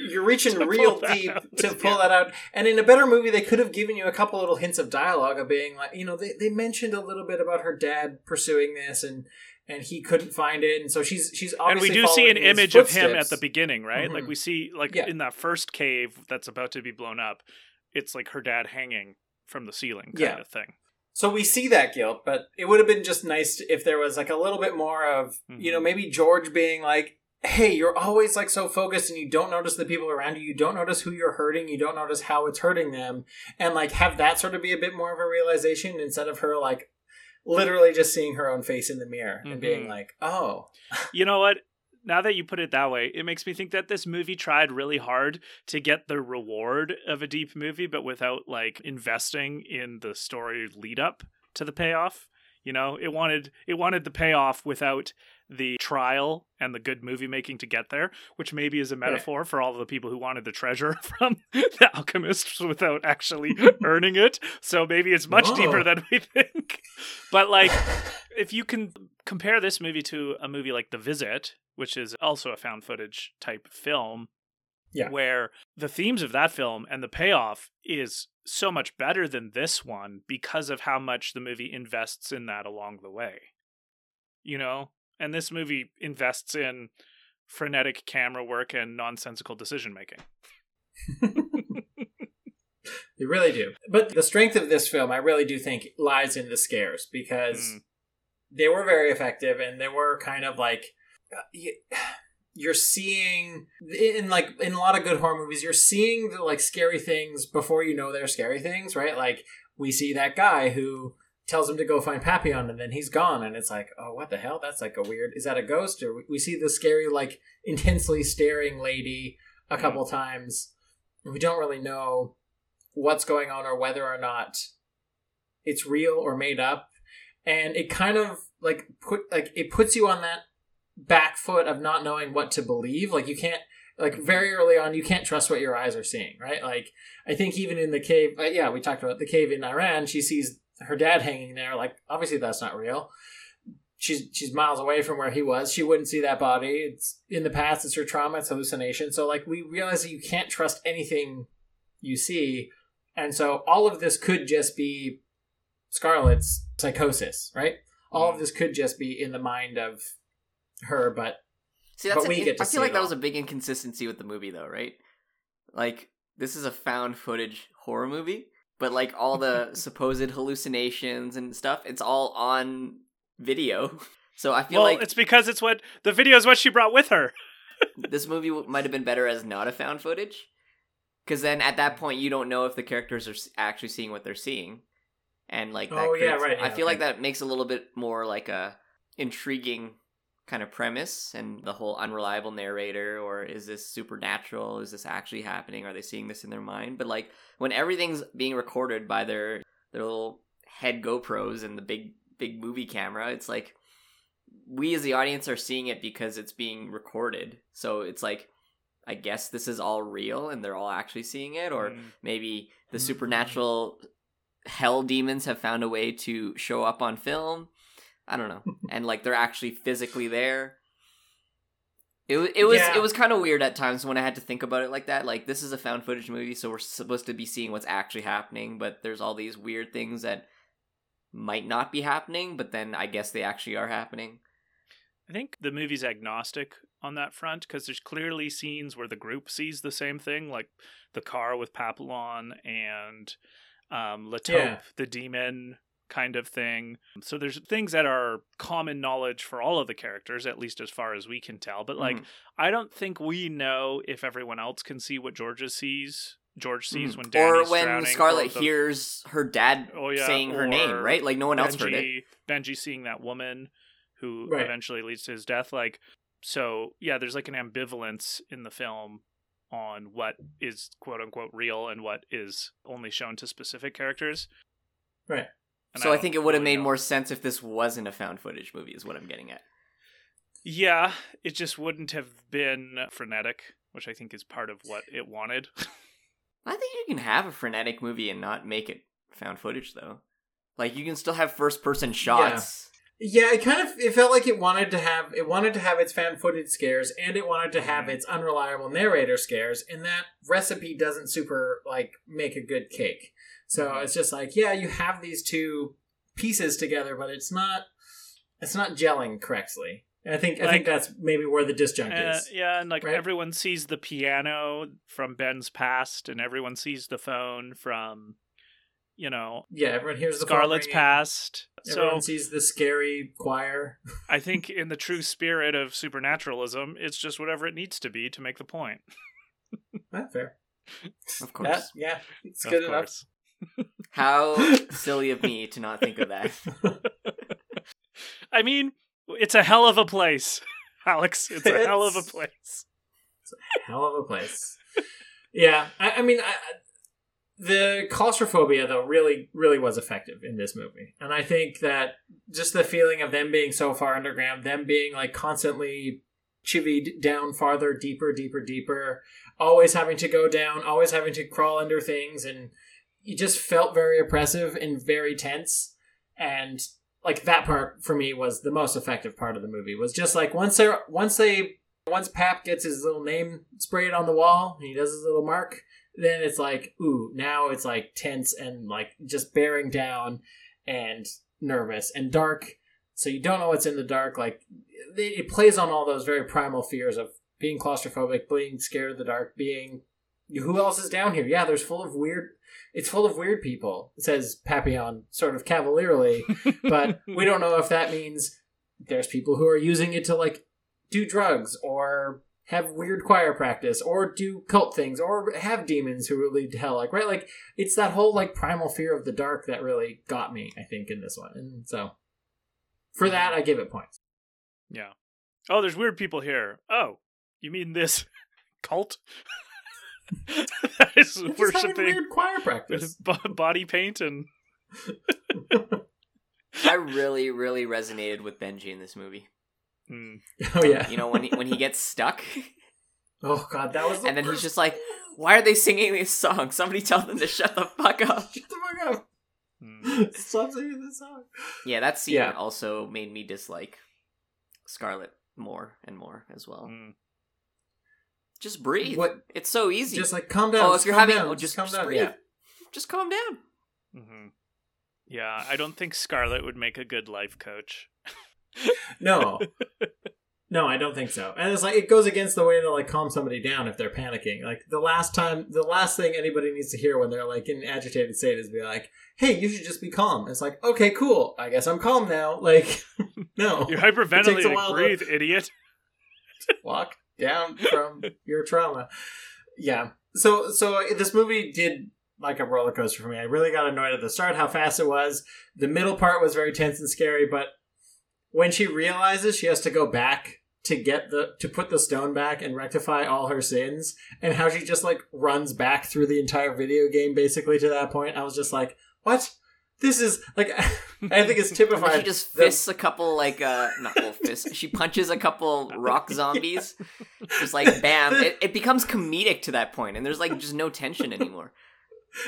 you're reaching real deep out. to pull Yeah. that out. And in a better movie, they could have given you a couple little hints of dialogue of being like, you know, they, they mentioned a little bit about her dad pursuing this and and he couldn't find it, and so she's she's obviously. and we do see an image of him at the beginning, right? Like Mhm. we see, like Yeah. in that first cave that's about to be blown up, it's like her dad hanging from the ceiling, kind Yeah. of thing. So we see that guilt, but it would have been just nice if there was like a little bit more of, you know, Mhm. maybe George being like, "Hey, you're always like so focused and you don't notice the people around you. You don't notice who you're hurting. You don't notice how it's hurting them." And like have that sort of be a bit more of a realization instead of her like literally just seeing her own face in the mirror and being Mhm. like, "Oh, You know what? Now that you put it that way, it makes me think that this movie tried really hard to get the reward of a deep movie, but without like investing in the story lead up to the payoff. You know, it wanted it wanted the payoff without the trial and the good movie making to get there, which maybe is a metaphor for all of the people who wanted the treasure from the alchemists without actually earning it. So maybe it's much Whoa. deeper than we think. But like if you can compare this movie to a movie like The Visit, which is also a found footage type film, Yeah. where the themes of that film and the payoff is so much better than this one because of how much the movie invests in that along the way. You know? And this movie invests in frenetic camera work and nonsensical decision making. They really do. But the strength of this film, I really do think, lies in the scares because Mm. they were very effective and they were kind of like uh, you're seeing in like in a lot of good horror movies you're seeing the like scary things before you know they're scary things right like we see that guy who tells him to go find papillon and then he's gone and it's like oh what the hell? That's like a weird is that a ghost? Or we- see the scary like intensely staring lady a couple times. We don't really know what's going on or whether or not it's real or made up. And it kind of like put like it puts you on that back foot of not knowing what to believe. Like you can't like very early on you can't trust what your eyes are seeing right? Like i think even in the cave uh, yeah we talked about the cave in iran she sees her dad hanging there like obviously that's not real. She's she's miles away from where he was. She wouldn't see that body. It's in the past it's her trauma it's hallucination. So like we realize that you can't trust anything you see. And so all of this could just be scarlett's psychosis right? All of mm. this could just be in the mind of her but See, that's But we in- get to I feel like that all. was a big inconsistency with the movie, though, right? Like this is a found footage horror movie, but like all the supposed hallucinations and stuff, it's all on video. So I feel well, like it's because it's what the video is what she brought with her. this movie might have been better as not a found footage, because then at that point you don't know if the characters are actually seeing what they're seeing, and like that Oh, yeah, creates- right, I yeah, feel like that makes a little bit more like a intriguing kind of premise and the whole unreliable narrator or is this supernatural? Is this actually happening? Are they seeing this in their mind? But like when everything's being recorded by their their little head GoPros and the big big movie camera it's like we as the audience are seeing it because it's being recorded. So it's like I guess this is all real and they're all actually seeing it or Mm. maybe the supernatural hell demons have found a way to show up on film I don't know. and like they're actually physically there. It was it was Yeah. it was kind of weird at times when I had to think about it like that. Like this is a found footage movie, so we're supposed to be seeing what's actually happening, but there's all these weird things that might not be happening, but then I guess they actually are happening. I think the movie's agnostic on that front because there's clearly scenes where the group sees the same thing, like the car with Papillon and um, La Taupe, Yeah. the demon kind of thing. So there's things that are common knowledge for all of the characters, at least as far as we can tell. But like, Mhm. I don't think we know if everyone else can see what Georgia sees. George sees when or when drowning, Scarlett or the- hears her dad Oh, yeah, saying her name, right? Like no one else heard it. Benji, Benji seeing that woman who Right. eventually leads to his death. Like, so yeah, there's like an ambivalence in the film on what is quote unquote real and what is only shown to specific characters. Right. And so I, don't think it would have really made know. more sense if this wasn't a found footage movie, is what I'm getting at. Yeah, it just wouldn't have been frenetic, which I think is part of what it wanted. I think you can have a frenetic movie and not make it found footage, though. Like you can still have first person shots. Yeah, it kind of it felt like it wanted to have it wanted to have its found footage scares and it wanted to have mm-hmm. its unreliable narrator scares, and that recipe doesn't super like make a good cake. So it's just like, yeah, you have these two pieces together, but it's not it's not gelling correctly. And I think I think that's maybe where the disjunct Uh, is. yeah, and like right? everyone sees the piano from Ben's past, and everyone sees the phone from, you know, Yeah, everyone hears the Scarlett's ringing. past. Everyone so sees the scary choir. I think, in the true spirit of supernaturalism, it's just whatever it needs to be to make the point. That's fair. Of course. That, yeah, it's Of good enough. Course. How silly of me to not think of that. I mean, it's a hell of a place, Alex. It's a hell of a place. It's- a hell of a place. yeah, I, I mean, I, I- the claustrophobia though really, really was effective in this movie, and I think that just the feeling of them being so far underground, them being like constantly chivied down farther, deeper, deeper, deeper, always having to go down, always having to crawl under things, and you just felt very oppressive and very tense, and like that part for me was the most effective part of the movie was just like once they once they once Pap gets his little name sprayed on the wall and he does his little mark, then it's like, ooh, now it's like tense and like just bearing down and nervous and dark. So you don't know what's in the dark. Like it it plays on all those very primal fears of being claustrophobic, being scared of the dark, being who else is down here? Yeah, there's full of weird. It's full of weird people, says Papillon, sort of cavalierly, but we don't know if that means there's people who are using it to like do drugs or have weird choir practice or do cult things or have demons who will lead to hell like right like it's that whole like primal fear of the dark that really got me i think in this one and so for mm-hmm. that i give it points Yeah. Oh, there's weird people here. Oh, you mean this cult? That is It's just having worshiping weird choir practice body paint and I really, really resonated with Benji in this movie. mm, oh yeah You know, when he, when he gets stuck, oh god that was the and then he's just like, "Why are they singing this song? Somebody tell them to shut the fuck up." shut the fuck up mm. stop singing this song Yeah, that scene Yeah. also made me dislike Scarlett more and more as well. Mm. Just breathe. What- It's so easy. just like calm down oh, if you're having, down, oh, just, calm just down breathe. yeah Just calm down. hmm Yeah, I don't think Scarlett would make a good life coach. No. No, I don't think so. And it's like it goes against the way to like calm somebody down if they're panicking. Like the last time the last thing anybody needs to hear when they're like in an agitated state is be like, Hey, you should just be calm. It's like, okay, cool. I guess I'm calm now. Like no. You're It takes a hyperventilating. while to- Breathe, idiot. walk down from your trauma. Yeah. So so this movie did like a roller coaster for me. I really got annoyed at the start how fast it was. The middle part was very tense and scary, but when she realizes she has to go back to get the to put the stone back and rectify all her sins and how she just like runs back through the entire video game basically to that point, I was just like, "What? This is like I think it's And typified. she just the- fists a couple like uh not well fists. She punches a couple rock zombies. Just like bam. It, it becomes comedic to that point, and there's like just no tension anymore.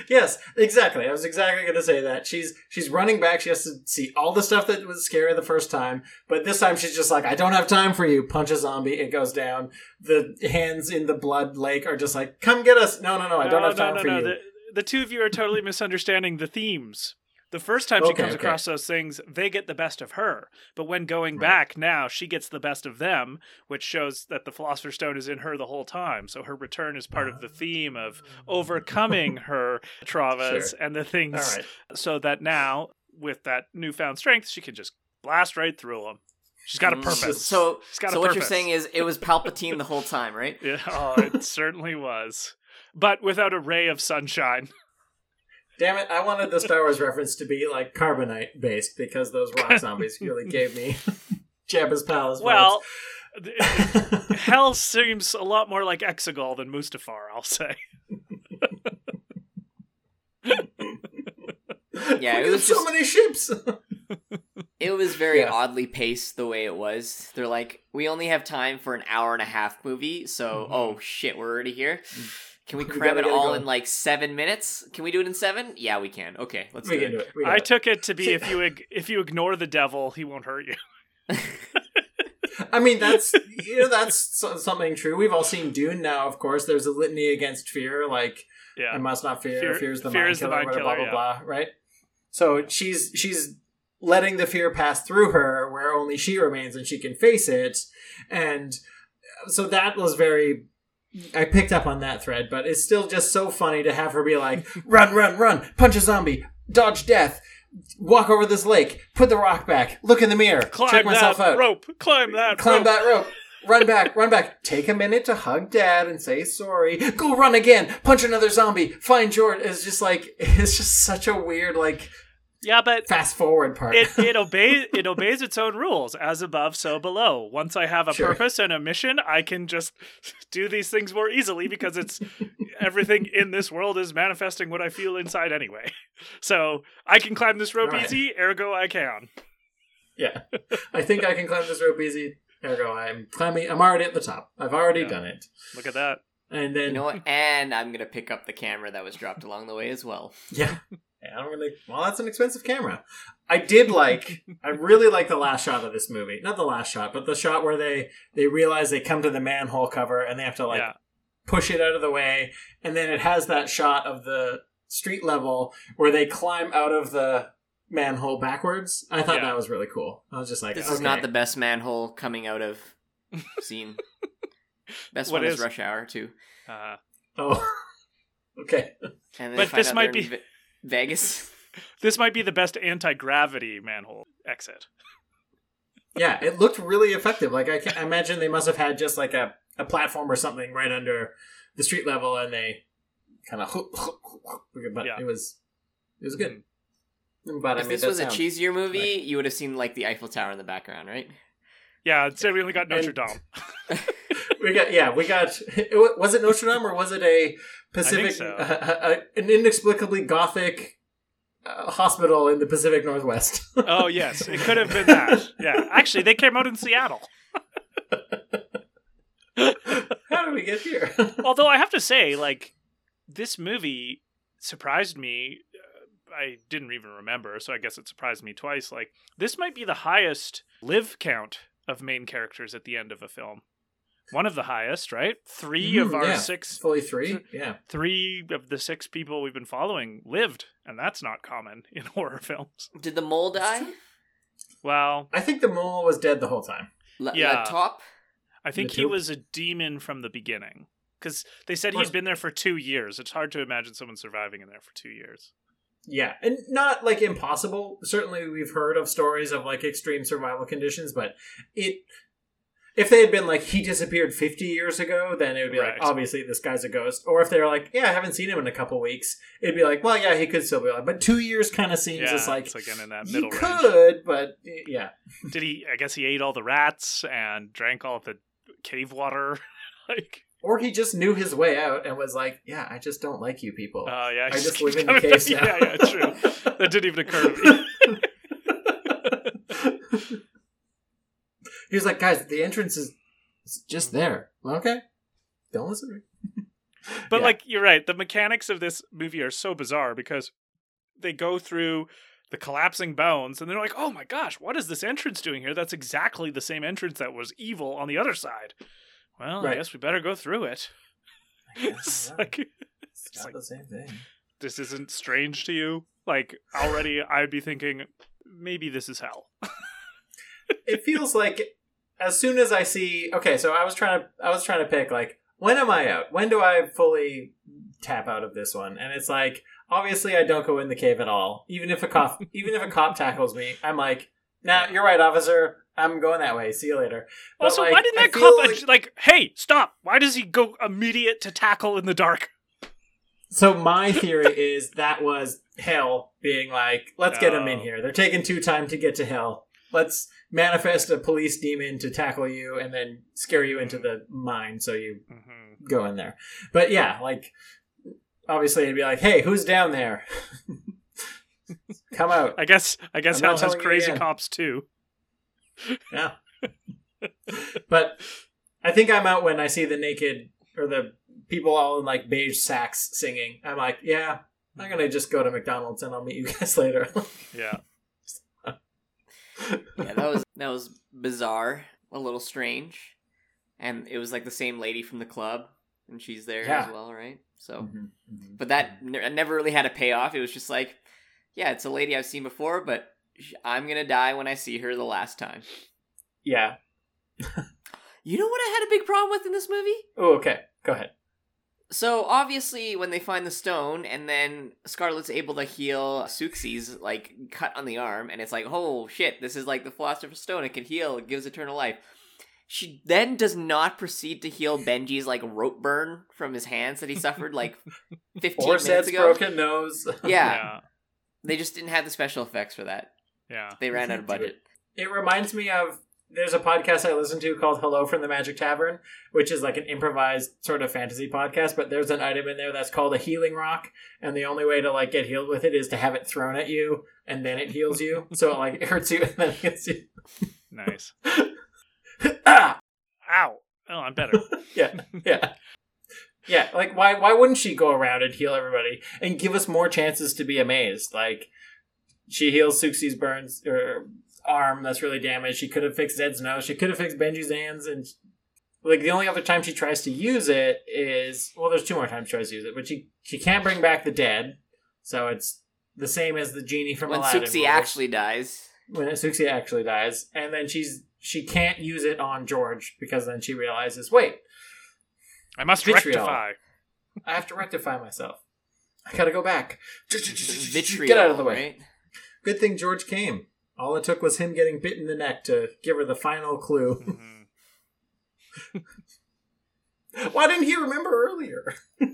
Yes, exactly. I was exactly going to say that. She's she's running back. She has to see all the stuff that was scary the first time, but this time she's just like, "I don't have time for you." Punch a zombie. It goes down. The hands in the blood lake are just like, "Come get us!" No, no, no. I don't no, have time no, no, for no. you. The, the two of you are totally misunderstanding the themes. The first time she comes okay. across those things, they get the best of her. But when going Right. back now, she gets the best of them, which shows that the Philosopher's Stone is in her the whole time. So her return is part of the theme of overcoming her traumas Sure. and the things right. so that now, with that newfound strength, she can just blast right through them. She's got a Mm, purpose. So, She's got a so what you're saying is it was Palpatine the whole time, right? Yeah, oh, it certainly was. But without a ray of sunshine. Damn it! I wanted the Star Wars reference to be like carbonite based because those rock zombies really gave me Jabba's palace. vibes. Well, Hell seems a lot more like Exegol than Mustafar, I'll say. Yeah, it was so just many ships. it was very Yeah. oddly paced the way it was. They're like, we only have time for an hour and a half movie, so mm-hmm. oh shit, we're already here. Mm. Can we We cram gotta it all in like seven minutes? Can we do it in seven? Yeah, we can. Okay, let's we do can it. do it. We got I it. took it to be if you ig- if you ignore the devil, he won't hurt you. I mean, that's you know that's something true. We've all seen Dune now. Of course, there's a litany against fear, like Yeah. I must not fear. Fear- fear is the fear mind is the killer. mind whatever, killer, blah blah yeah. blah. Right. So she's she's letting the fear pass through her, where only she remains and she can face it. And so that was very. I picked up on that thread, but it's still just so funny to have her be like, "Run, run, run! Punch a zombie! Dodge death! Walk over this lake! Put the rock back! Look in the mirror! Climb check myself that out! rope. Climb that climb rope. that rope. Run back, run back. Take a minute to hug dad and say sorry. Go run again. Punch another zombie. Find George. It's just like it's just such a weird like Yeah, but fast forward part. it it obeys it obeys its own rules, as above, so below. Once I have a Sure. purpose and a mission, I can just do these things more easily because it's everything in this world is manifesting what I feel inside anyway. So I can climb this rope Right. easy, ergo I can. yeah, I think I can climb this rope easy. Ergo, I'm climbing. I'm already at the top. I've already Yeah. done it. Look at that. And then You know what? And I'm gonna pick up the camera that was dropped along the way as well. Yeah. Yeah, I'm gonna. Well, that's an expensive camera. I did like. I really like the last shot of this movie. Not the last shot, but the shot where they they realize they come to the manhole cover and they have to like yeah. push it out of the way, and then it has that shot of the street level where they climb out of the manhole backwards. I thought Yeah. that was really cool. I was just like, This okay. is not the best manhole coming out of scene. Best What one is? is Rush Hour 2. Uh, Oh, okay. And But this might be- Ve- Vegas. this might be the best anti gravity manhole exit. Yeah, it looked really effective. Like I can I imagine they must have had just like a, a platform or something right under the street level, and they kind of. But Yeah. it was it was good. Hmm. I'm I If this that was a cheesier movie, you would have seen like the Eiffel Tower in the background, right? Yeah, instead we only got Notre And- Dame. We got yeah, we got. Was it Notre Dame or was it a Pacific, so. uh, uh, an inexplicably gothic uh, hospital in the Pacific Northwest? Oh yes, it could have been that. Yeah, actually, they came out in Seattle. How did we get here? Although I have to say, like, this movie surprised me. Uh, I didn't even remember, so I guess it surprised me twice. Like, this might be the highest live count of main characters at the end of a film. One of the highest, right? Three of Mm, our yeah, six, fully three. Yeah, three of the six people we've been following lived, and that's not common in horror films. Did the mole die? Well, I think the mole was dead the whole time. L- Yeah. top? I think he was a demon from the beginning. Because they said he'd been there for two years. It's hard to imagine someone surviving in there for two years. Yeah, and not like impossible. Certainly, we've heard of stories of like extreme survival conditions, but it. If they had been like he disappeared 50 years ago, then it would be Right. like obviously this guy's a ghost. Or if they're like, yeah, I haven't seen him in a couple weeks, it'd be like, well, yeah, he could still be alive. But two years kind of seems Yeah, it's like it's again in that he middle range. could, but yeah, Did he? I guess he ate all the rats and drank all of the cave water. like, or he just knew his way out and was like, yeah, I just don't like you people. oh yeah, I just live in the back- now. Yeah, yeah, true. That didn't even occur to me. He was like, guys, the entrance is just there. Okay, don't listen to me. But Yeah. like you're right, the mechanics of this movie are so bizarre because they go through the collapsing bones and they're like, "Oh my gosh, what is this entrance doing here? That's exactly the same entrance that was evil on the other side." Well, I guess we better go through it. It's Yeah, like it's not like- the same thing. this isn't strange to you. Like already I'd be thinking maybe this is hell. it feels like as soon as I see okay, so I was trying to I was trying to pick like when am I out? When do I fully tap out of this one? And it's like obviously I don't go in the cave at all. Even if a cop even if a cop tackles me, I'm like, nah, you're right, officer. I'm going that way. See you later. But, also, like, why didn't that cop like- like, hey, stop? Why does he go immediate to tackle in the dark? So my theory is that was hell being like, let's get them in Oh. here. They're taking two time to get to hell. Let's manifest a police demon to tackle you and then scare you into the mine so you Mm-hmm. go in there. But yeah, like obviously it'd be like, hey, who's down there? Come out. I guess I guess hell has crazy cops too. Yeah. but I think I'm out when I see the naked or the people all in like beige sacks singing. I'm like, yeah, I'm gonna just go to McDonald's and I'll meet you guys later. Yeah. Yeah, that was that was bizarre, a little strange, and it was like the same lady from the club, and she's there Yeah. as well, right? So, Mhm, mhm. but that ne- never really had a payoff. It was just like, yeah, it's a lady I've seen before, but I'm gonna die when I see her the last time. yeah. You know what I had a big problem with in this movie? Oh, okay. Go ahead. So obviously, when they find the stone, and then Scarlett's able to heal Souxie's like cut on the arm, and it's like, oh shit, this is like the Philosopher's Stone. It can heal. It gives eternal life. She then does not proceed to heal Benji's like rope burn from his hands that he suffered like fifteen Or minutes ago. broken nose. Yeah, Yeah. they just didn't have the special effects for that. Yeah. They ran out of budget. It reminds me of there's a podcast I listen to called Hello from the Magic Tavern, which is like an improvised sort of fantasy podcast, but there's an item in there that's called a healing rock, and the only way to like get healed with it is to have it thrown at you and then it heals you. So it like hurts you and then heals you. Nice. ah! Ow. Oh, I'm better. Yeah. Yeah. Yeah, like why why wouldn't she go around and heal everybody and give us more chances to be amazed? Like she heals Souxie's burns or arm that's really damaged. She could have fixed Zed's nose. She could have fixed Benji's hands and like the only other time she tries to use it is well there's two more times she tries to use it, but she she can't bring back the dead. So it's the same as the genie from When Aladdin. Souxie where actually dies, when Souxie actually dies, and then she's she can't use it on George because then she realizes, wait, I must Vitriol. rectify. I have to rectify myself. I gotta go back. vitriol. Get out of the way. Right? Good thing George came. All it took was him getting bit in the neck to give her the final clue. Mhm. Why didn't he remember earlier?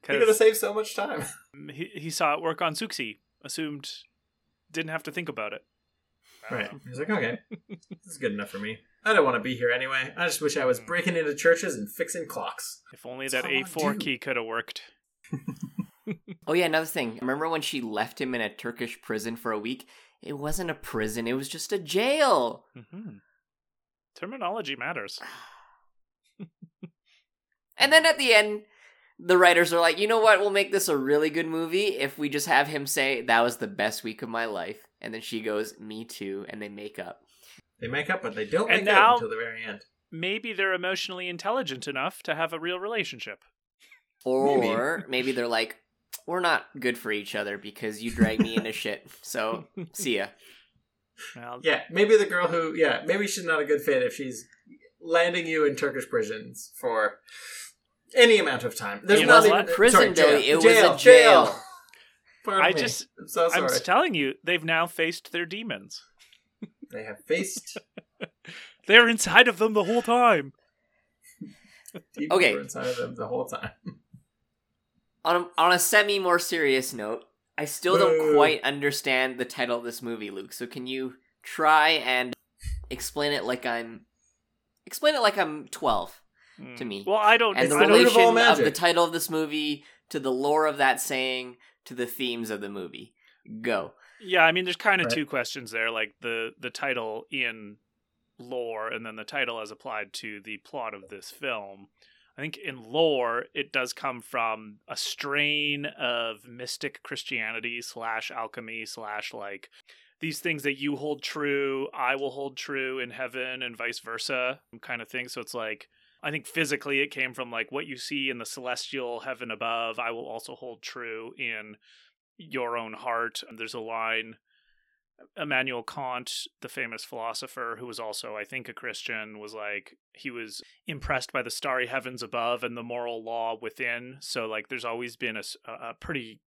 He could have 'Cause saved so much time. he, he saw it work on Souxie, assumed didn't have to think about it. Right. know. He's like, okay, this is good enough for me. I don't want to be here anyway. I just wish I was breaking into churches and fixing clocks. If only That's that all I A4 key could have worked. Oh yeah, another thing. Remember when she left him in a Turkish prison for a week? It wasn't a prison, it was just a jail. hmm Terminology matters. And then at the end, the writers are like, you know what? We'll make this a really good movie if we just have him say, that was the best week of my life. And then she goes, me too. And they make up. They make up, but they don't And make now- up until the very end. Maybe they're emotionally intelligent enough to have a real relationship. Or maybe, they're like, we're not good for each other because you drag me into shit. So, see ya. Well, Yeah, maybe the girl who, yeah, maybe she's not a good fit if she's landing you in Turkish prisons for any amount of time. There's It not was even what? Prison, sorry, Joey. jail. It was a jail, jail. Pardon I me. just- I'm so sorry. I'm just telling you, they've now faced their demons. they have faced They're inside of them the whole time. people Okay. were inside of them the whole time. On a, on a semi more serious note, I still don't Boo. quite understand the title of this movie, Luke. So can you try and explain it like I'm explain it like I'm 12 hmm. to me? Well, I don't. and the I the don't of relation of, the title of this movie to the lore of that saying to the themes of the movie. Go. Yeah, I mean, there's kind of Right. two questions there, like the the title in lore, and then the title as applied to the plot of this film. I think in lore, it does come from a strain of mystic Christianity slash alchemy slash like these things that you hold true, I will hold true in heaven and vice versa kind of thing. So it's like, I think physically it came from like what you see in the celestial heaven above, I will also hold true in your own heart. There's a line Immanuel Kant, the famous philosopher who was also, I think, a Christian, was like, he was impressed by the starry heavens above and the moral law within. So, like, there's always been a, a pretty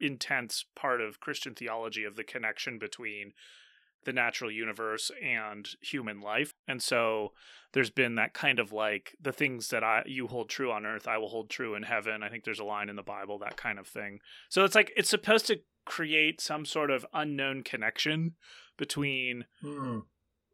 intense part of Christian theology of the connection between the natural universe and human life. And so there's been that kind of like the things that I you hold true on earth, I will hold true in heaven. I think there's a line in the Bible that kind of thing. So it's like it's supposed to create some sort of unknown connection between Hmm.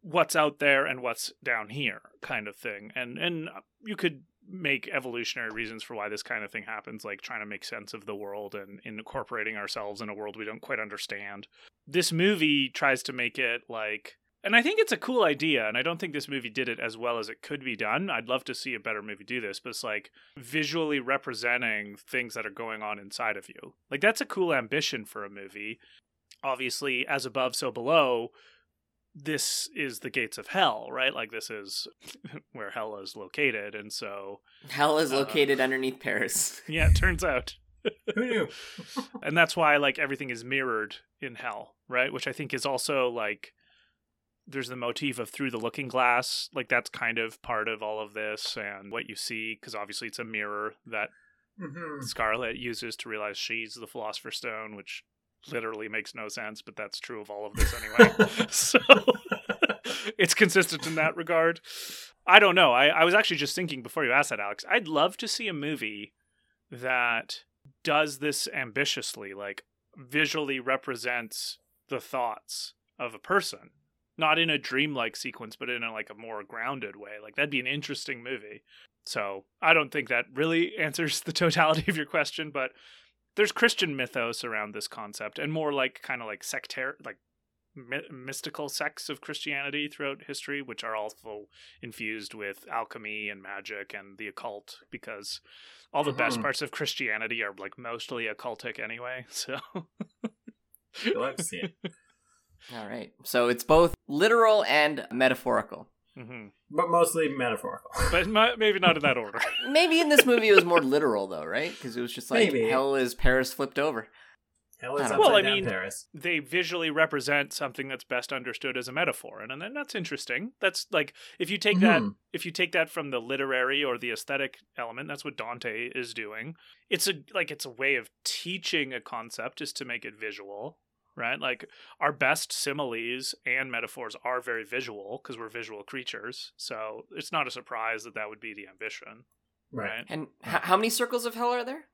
what's out there and what's down here kind of thing and and you could make evolutionary reasons for why this kind of thing happens like trying to make sense of the world and incorporating ourselves in a world we don't quite understand this movie tries to make it like and I think it's a cool idea, and I don't think this movie did it as well as it could be done. I'd love to see a better movie do this, but it's like visually representing things that are going on inside of you. Like, that's a cool ambition for a movie. Obviously, as above, so below, this is the gates of hell, right? Like, this is where hell is located, and so. Hell is Uh, located underneath Paris. Yeah, it turns out. Who knew? and that's why like everything is mirrored in hell right which i think is also like there's the motif of through the looking glass like that's kind of part of all of this and what you see because obviously it's a mirror that hmm scarlett uses to realize she's the philosopher's stone which literally makes no sense but that's true of all of this anyway. So it's consistent in that regard. I don't know. I, I was actually just thinking before you asked that alex i'd love to see a movie that does this ambitiously, like visually represents the thoughts of a person, not in a dreamlike sequence, but in a, like a more grounded way. Like that'd be an interesting movie. So I don't think that really answers the totality of your question, but there's Christian mythos around this concept, and more like kind of like sectarian, like my- mystical sects of Christianity throughout history, which are also infused with alchemy and magic and the occult, because all the best Mhm. parts of Christianity are like mostly occultic anyway. So to see. All right. So it's both literal and metaphorical. hmm But mostly metaphorical. but ma- maybe not in that order. Maybe in this movie it was more literal though, right? Because it was just like Maybe. hell is Paris flipped over. Hell is I upside don't know. Well, I mean- Paris. they visually represent something that's best understood as a metaphor and, and then that's interesting that's like if you take that Mhm. if you take that from the literary or the aesthetic element that's what dante is doing it's a like it's a way of teaching a concept is to make it visual right like our best similes and metaphors are very visual because we're visual creatures so it's not a surprise that that would be the ambition Right. right And h- how many circles of hell are there?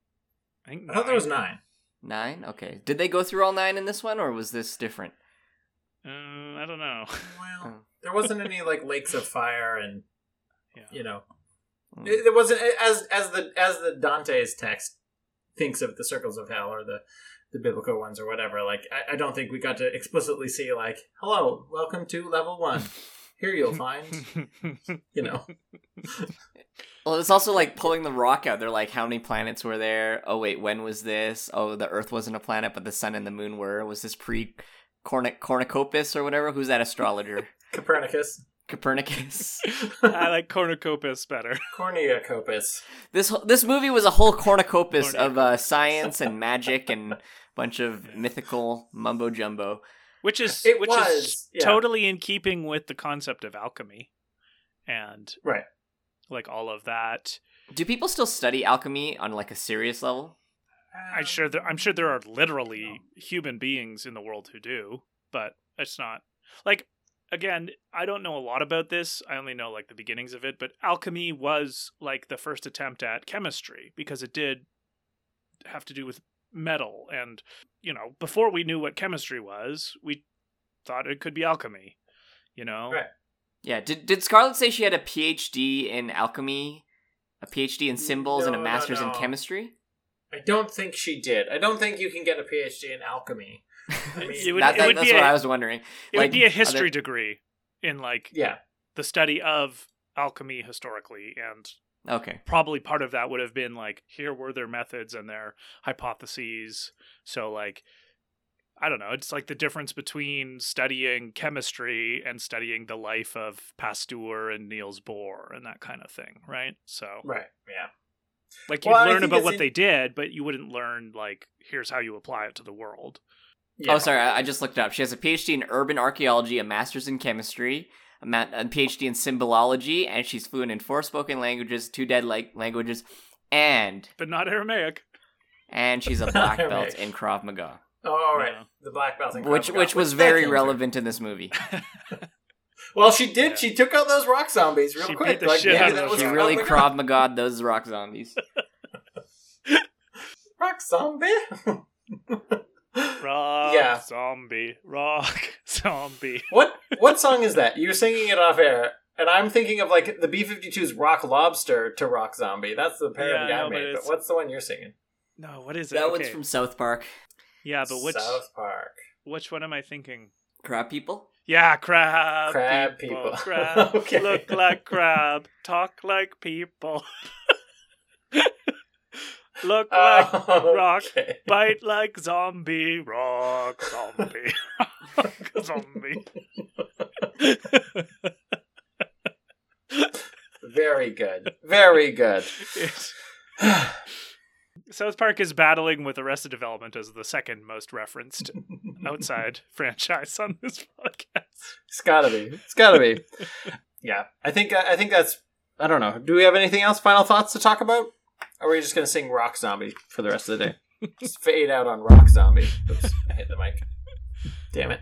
i think I thought there was nine. nine. Nine. Okay. Did they go through all nine in this one, or was this different? uh, i don't know Well, Oh. there wasn't any like lakes of fire and yeah you know it, it wasn't as as the as the Dante's text thinks of the circles of hell or the the biblical ones or whatever. Like I, I don't think we got to explicitly see like, hello, welcome to level one. Here you'll find you know. Well, it's also like pulling the rock out. They're like, how many planets were there? Oh wait, when was this? Oh, the Earth wasn't a planet, but the Sun and the Moon were. Was this pre Cornic Cornucopus or whatever? Who's that astrologer? Copernicus. Copernicus. i like cornucopus better Cornucopus. this this movie was a whole cornucopus of uh, science and magic and bunch of mythical mumbo jumbo. which is It which was, is yeah. totally in keeping with the concept of alchemy and Right. like all of that Do people still study alchemy on like a serious level? i'm sure there, i'm sure there are literally human beings in the world who do but it's not like again i don't know a lot about this i only know like the beginnings of it but alchemy was like the first attempt at chemistry because it did have to do with metal and you know before we knew what chemistry was we thought it could be alchemy you know Right. Yeah. Did did Scarlett say she had a PhD in alchemy, a PhD in symbols, and a No, no, master's in chemistry? I don't think she did. I don't think you can get a PhD in alchemy. I mean, It would- That- it that- would that's be what a- I was wondering. It Like, would be a history there- degree in like yeah. the study of alchemy historically and Okay. Probably part of that would have been like, here were their methods and their hypotheses. So, like, I don't know. It's like the difference between studying chemistry and studying the life of Pasteur and Niels Bohr and that kind of thing, right? So, Right. Yeah. like, you'd Well, learn about what in- they did, but you wouldn't learn, like, here's how you apply it to the world. Oh, yeah. Oh, sorry, I I just looked it up. She has a PhD in urban archaeology, a master's in chemistry, a, ma- a PhD in symbolology, and she's fluent in four spoken languages, two dead like languages, and But not Aramaic. and she's a black belt in Krav Maga, Oh, all right. Yeah. The black belt, in which Krav Maga, which was very came through. relevant in this movie. Well, she did. Yeah. She took out those rock zombies real She quick. beat the like, shit maybe out that was she Krav really Maga. Krav Maga those rock zombies. rock zombie. Rock Yeah. zombie. Rock zombie. what what song is that? You were singing it off air, and I'm thinking of like the B-52's "Rock Lobster" to "Rock Zombie." That's the parody Yeah, I no, but made. But it's- what's the one you're singing? No, what is it? That okay. one's from South Park. Yeah, but which South Park. which one am I thinking? Crab people. Yeah, crab. Crab people. people. Crab. Okay. Look like crab. Talk like people. Look uh, like Oh, rock. okay. Bite like zombie. Rock zombie. Rock zombie. Very good. Very good. South Park is battling with Arrested Development as the second most referenced outside franchise on this podcast. It's gotta be. It's gotta be. Yeah, I think uh, I think that's. I don't know. Do we have anything else? Final thoughts to talk about? Or are we just gonna sing Rock Zombie for the rest of the day? Just fade out on Rock Zombie. Oops, I hit the mic. Damn it.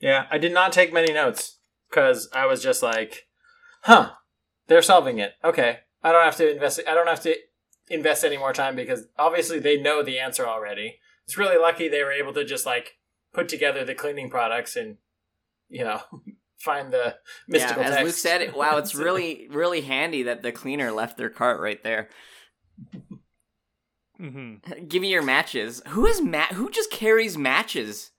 Yeah, I did not take many notes because I was just like, "Huh, they're solving it. Okay, I don't have to invest. I don't have to invest any more time because obviously they know the answer already. It's really lucky they were able to just like put together the cleaning products and you know find the mystical yeah, as text. Luke said, it, wow, it's really really handy that the cleaner left their cart right there. Mm-hmm. Give me your matches. Who is Matt? Who just carries matches?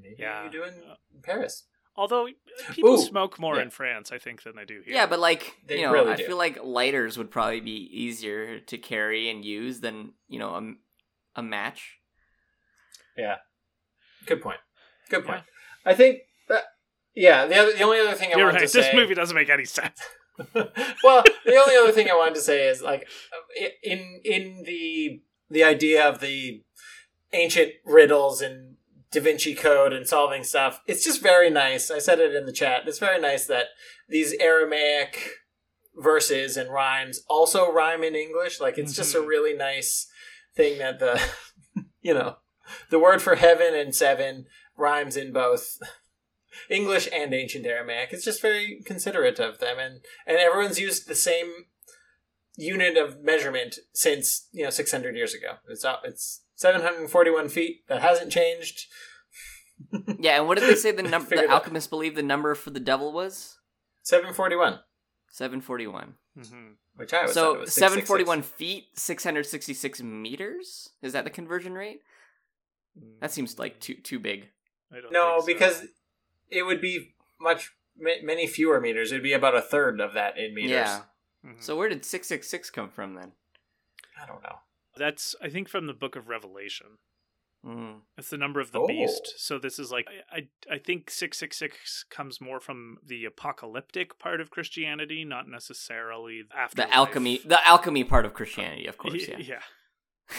Maybe Yeah. you do in Paris. Although people Ooh, smoke more yeah. in France, I think, than they do here. Yeah, but like They you know, really I do. feel like lighters would probably be easier to carry and use than you know a, a match. Yeah, good point. Good point. I think that yeah. The other, the only other thing I you're wanted right. to This say. movie doesn't make any sense. well, the only other thing I wanted to say is like in in the the idea of the ancient riddles and Da Vinci Code and solving stuff. It's just very nice. I said it in the chat. It's very nice that these Aramaic verses and rhymes also rhyme in English. Like it's just a Mhm. really nice thing that the you know the word for heaven and seven rhymes in both English and ancient Aramaic. It's just very considerate of them, and and everyone's used the same unit of measurement since you know 600 years ago. It's up. It's 741 feet. That hasn't changed. Yeah, and what did they say the number? The it- alchemists believed the number for the devil was 741, seven forty one. Mm-hmm. which I always thought it So was seven 666. forty one feet, six hundred sixty six meters. Is that the conversion rate? That seems like too too big. I don't No, think so. because it would be much ma- many fewer meters. It'd be about a third of that in meters. Yeah. Mhm. So where did six six six come from then? I don't know. that's I think from the Book of Revelation. Mm. It's the number of the Oh. beast. So this is like I I, I think six six six comes more from the apocalyptic part of Christianity, not necessarily after The alchemy, the alchemy part of Christianity, of course. Yeah. yeah.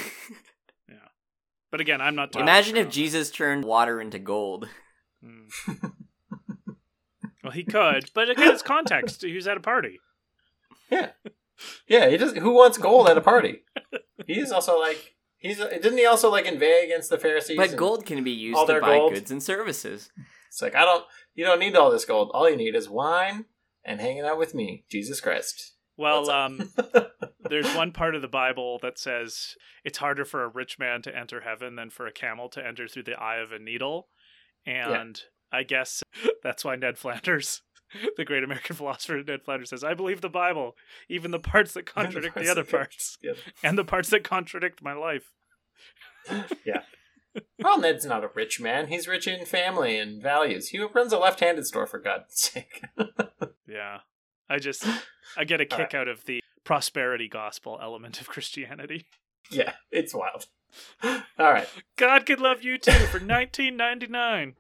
yeah. But again, I'm not. totally Imagine if on Jesus turned water into gold. that. Mm. well, he could, but again, it's context. He was at a party. Yeah, yeah. He does. Who wants gold at a party? He's also like he's. Didn't he also like inveigh against the Pharisees? But gold can be used all to buy gold? goods and services. It's like I don't. You don't need all this gold. All you need is wine and hanging out with me, Jesus Christ. Well, um, there's one part of the Bible that says it's harder for a rich man to enter heaven than for a camel to enter through the eye of a needle. And I guess that's why Ned Flanders, the great American philosopher Ned Flanders, says, I believe the Bible, even the parts that contradict the parts other parts, Yeah. and the parts that contradict my life. yeah. Well, Ned's not a rich man. He's rich in family and values. He runs a left-handed store, for God's sake. Yeah. I just I get a kick out of the prosperity gospel element of Christianity. Yeah, it's wild. All right. God could love you too for 1999.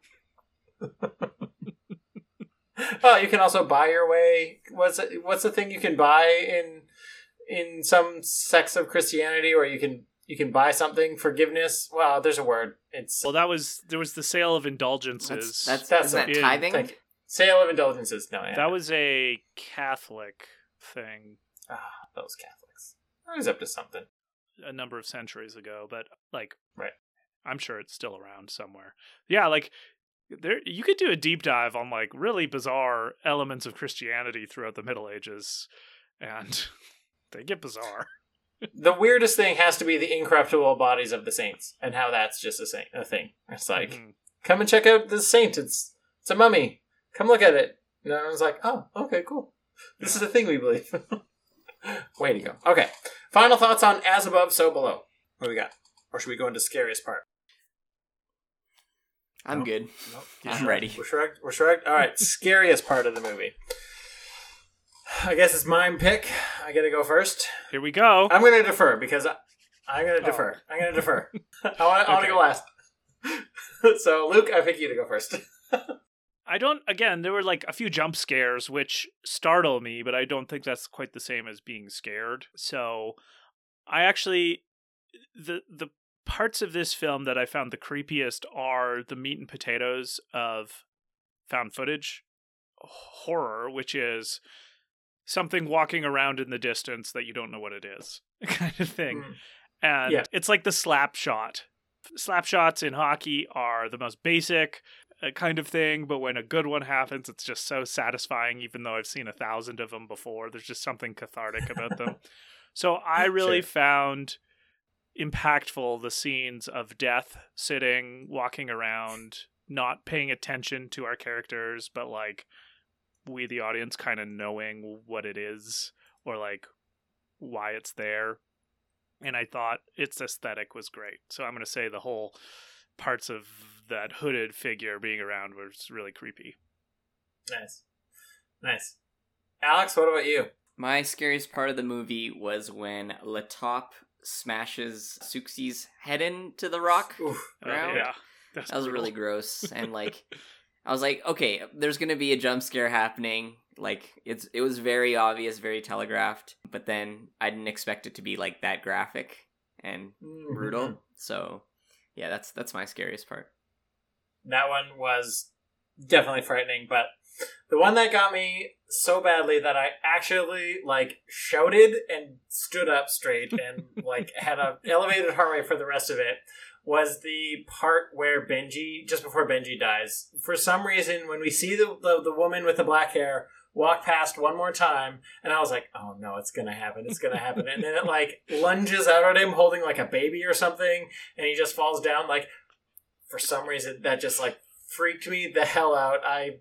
Oh, you can also buy your way. What's it, what's the thing you can buy in in some sects of Christianity, where you can you can buy something forgiveness? Well, there's a word. It's Well, that was there was the sale of indulgences. That's That's isn't that tithing? thank you. sale of indulgences. No, yeah. that was a Catholic thing ah, those Catholics. I was up to something. A number of centuries ago, but like Right. I'm sure it's still around somewhere. Yeah, like there you could do a deep dive on like really bizarre elements of Christianity throughout the Middle Ages and they get bizarre. The weirdest thing has to be the incorruptible bodies of the saints, and how that's just a saint, a thing. It's like, Mhm. come and check out the saint. It's it's a mummy. Come look at it. And I was like, oh, okay, cool. This is a thing we believe. Way to go. Okay. Final thoughts on As Above, So Below. What do we got? Or should we go into scariest part? I'm No. good. No, I'm ready. We're shrugged. We're shrugged. All right. scariest part of the movie. I guess it's my pick. I get to go first. Here we go. I'm going to defer because I, I'm going to oh. defer. I'm going to defer. I want. I want to Okay. go last. so, Luke, I pick you to go first. I don't again, there were like a few jump scares which startle me, but I don't think that's quite the same as being scared. So I actually the the parts of this film that I found the creepiest are the meat and potatoes of found footage horror, which is something walking around in the distance that you don't know what it is, kind of thing. Mm. And Yeah. it's like the slap shot. Slap shots in hockey are the most basic kind of thing, but when a good one happens, it's just so satisfying, even though I've seen a thousand of them before. There's just something cathartic about them. So I really Sure. found impactful the scenes of death sitting, walking around, not paying attention to our characters, but like we, the audience, kind of knowing what it is or like why it's there. And I thought its aesthetic was great. So I'm going to say the whole parts of that hooded figure being around was really creepy. Nice. Nice. Alex, what about you? My scariest part of the movie was when La Taupe smashes Souxie's head into the rock. Oof. Uh, yeah. That's That was brutal. really gross. And like I was like, okay, there's gonna be a jump scare happening. Like it's it was very obvious, very telegraphed. But then I didn't expect it to be like that graphic and brutal. Mhm. So yeah, that's that's my scariest part. That one was definitely frightening, but the one that got me so badly that I actually like shouted and stood up straight and like had a elevated heart rate for the rest of it was the part where Benji just before Benji dies. For some reason when we see the the, the woman with the black hair walk past one more time and I was like, "Oh no, it's to happen. It's to happen." and then it like lunges out at him holding like a baby or something and he just falls down like for some reason that just like freaked me the hell out. I,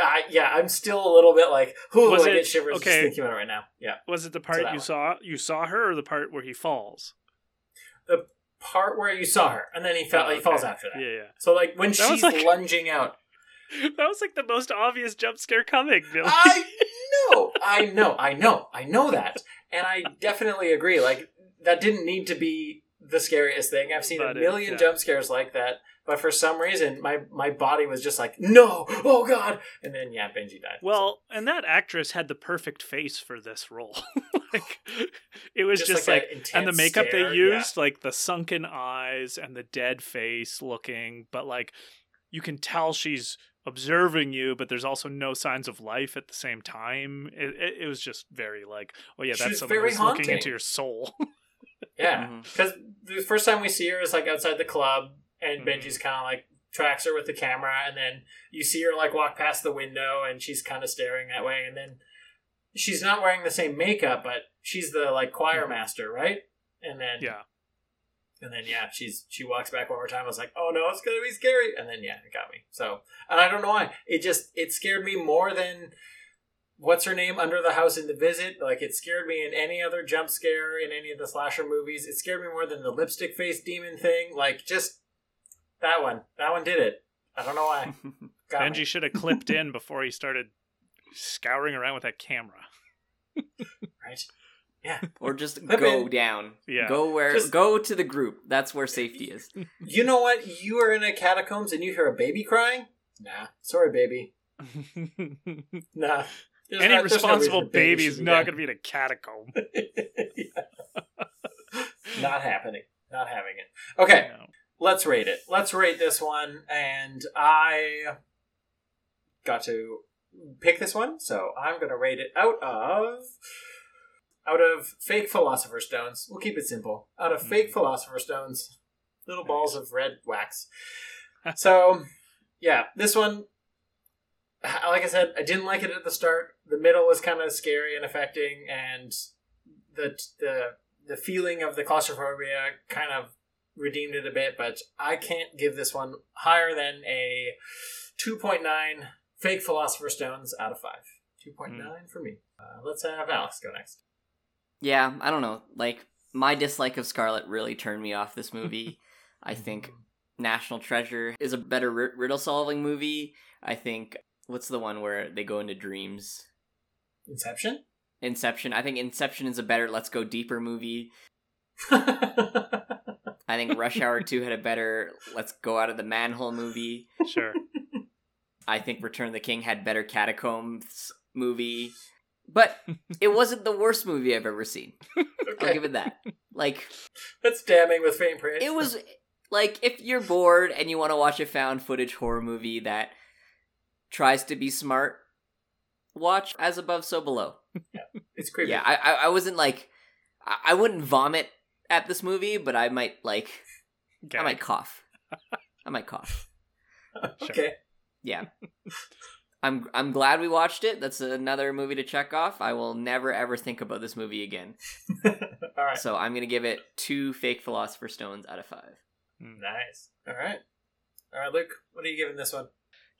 I yeah, I'm still a little bit like, who Was I it- get shivers okay. just thinking about it right now. Yeah, Was it the part that you one. saw you saw her or the part where he falls? the part where you saw her, and then he fell. Oh, He falls after that. Yeah, yeah. So like when That she's like- lunging out, That was like the most obvious jump scare coming, Billy. I know, I know, I know, I know that, and I definitely agree. Like that didn't need to be the scariest thing. I've seen But a it- million yeah. jump scares like that, but for some reason, my my body was just like, no, oh god, and then yeah, Benji died. Well, and that actress had the perfect face for this role. like it was Just just, like like, and the makeup stare, they yeah. used, like the sunken eyes and the dead face looking, but like you can tell she's observing you, but there's also no signs of life at the same time. It, it, it was just very like, oh yeah, that's someone very who's looking into your soul. Yeah, because the first time we see her is like outside the club, and Mhm. Benji's kind of like tracks her with the camera, and then you see her like walk past the window, and she's kind of staring that way, and then she's not wearing the same makeup, but she's the like choir Mhm. master, right? And then yeah. and then yeah, she's she walks back one more time. I was like, oh no, it's gonna be scary, and then yeah, it got me. So and I don't know why it just it scared me more than what's her name under the house in the visit like it scared me in any other jump scare in any of the slasher movies it scared me more than the lipstick face demon thing like just that one that one did it i don't know why Got me. Benji should have clipped in before he started scouring around with that camera. right? Yeah. Or just I go mean- down. Yeah. Go where Just- go to the group. That's where safety is. You know what? You are in a catacombs and you hear a baby crying? Nah. Sorry, baby. Nah. There's Any not- there's no responsible baby baby is not going to be in a catacomb. Not happening. Not having it. Okay. No. let's rate it. Let's rate this one, and I got to pick this one, so I'm gonna rate it out of out of fake philosopher stones. We'll keep it simple. Out of fake hmm. philosopher stones, little balls of red wax. so, yeah, this one. Like I said, I didn't like it at the start. The middle was kind of scary and affecting, and the the the feeling of the claustrophobia kind of redeemed it a bit, but I can't give this one higher than a 2.9 fake philosopher stones out of 5. 2.9 for me. Uh, let's have Alex go next. Yeah, I don't know. Like my dislike of Scarlett really turned me off this movie. I think National Treasure is a better ri- riddle solving movie. I think what's the one where they go into dreams? Inception? Inception. I think Inception is a better Let's Go Deeper movie. I think Rush Hour 2 had a better Let's Go Out of the Manhole movie. Sure. I think Return of the King had better Catacombs movie. But it wasn't the worst movie I've ever seen. I'll give it that. Like That's damning with faint praise. it was like if you're bored and you want to watch a found footage horror movie that tries to be smart, watch As Above So Below. yeah, It's creepy. Yeah, I I, I wasn't like I, I wouldn't vomit at this movie, but I might like I might cough. I might cough. okay. Yeah. I'm I'm glad we watched it. That's another movie to check off. I will never ever think about this movie again. All right. So I'm gonna give it two fake philosopher stones out of five. Hmm. Nice. All right. All right, Luke, what are you giving this one?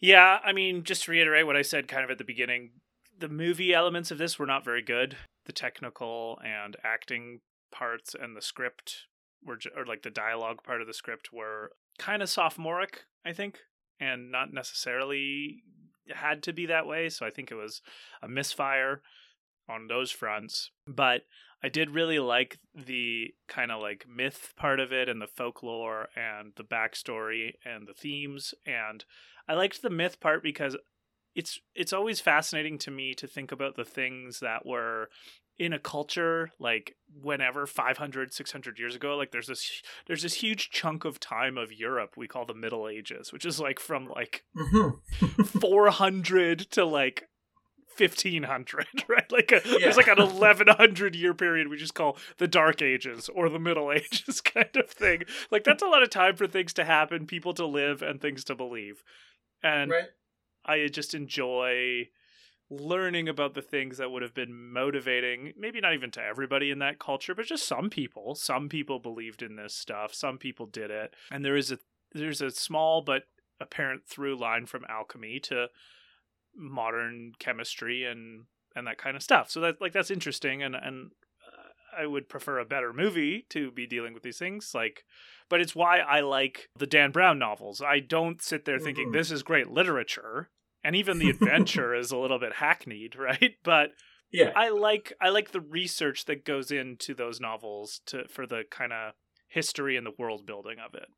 Yeah, I mean, just to reiterate what I said kind of at the beginning, the movie elements of this were not very good. The technical and acting parts and the script were, or like the dialogue part of the script were kind of sophomoric, I think, and not necessarily had to be that way. So I think it was a misfire on those fronts. But I did really like the kind of like myth part of it and the folklore and the backstory and the themes and I liked the myth part because it's it's always fascinating to me to think about the things that were in a culture like whenever 500 600 years ago like there's this there's this huge chunk of time of Europe we call the middle ages which is like from like Mm-hmm. 400 to like 1500 right? Like a, Yeah. there's like an 1100 year period we just call the dark ages or the middle ages kind of thing. Like that's a lot of time for things to happen people to live and things to believe. And right? i just enjoy learning about the things that would have been motivating maybe not even to everybody in that culture but just some people. Some people believed in this stuff. Some people did it. And there is a there's a small but apparent through line from alchemy to modern chemistry and and that kind of stuff so that like that's interesting and and uh, I would prefer a better movie to be dealing with these things like but it's why I like the Dan Brown novels. I don't sit there thinking Mhm. this is great literature and even the adventure is a little bit hackneyed, right? But Yeah. I like I like the research that goes into those novels to for the kind of history and the world building of it.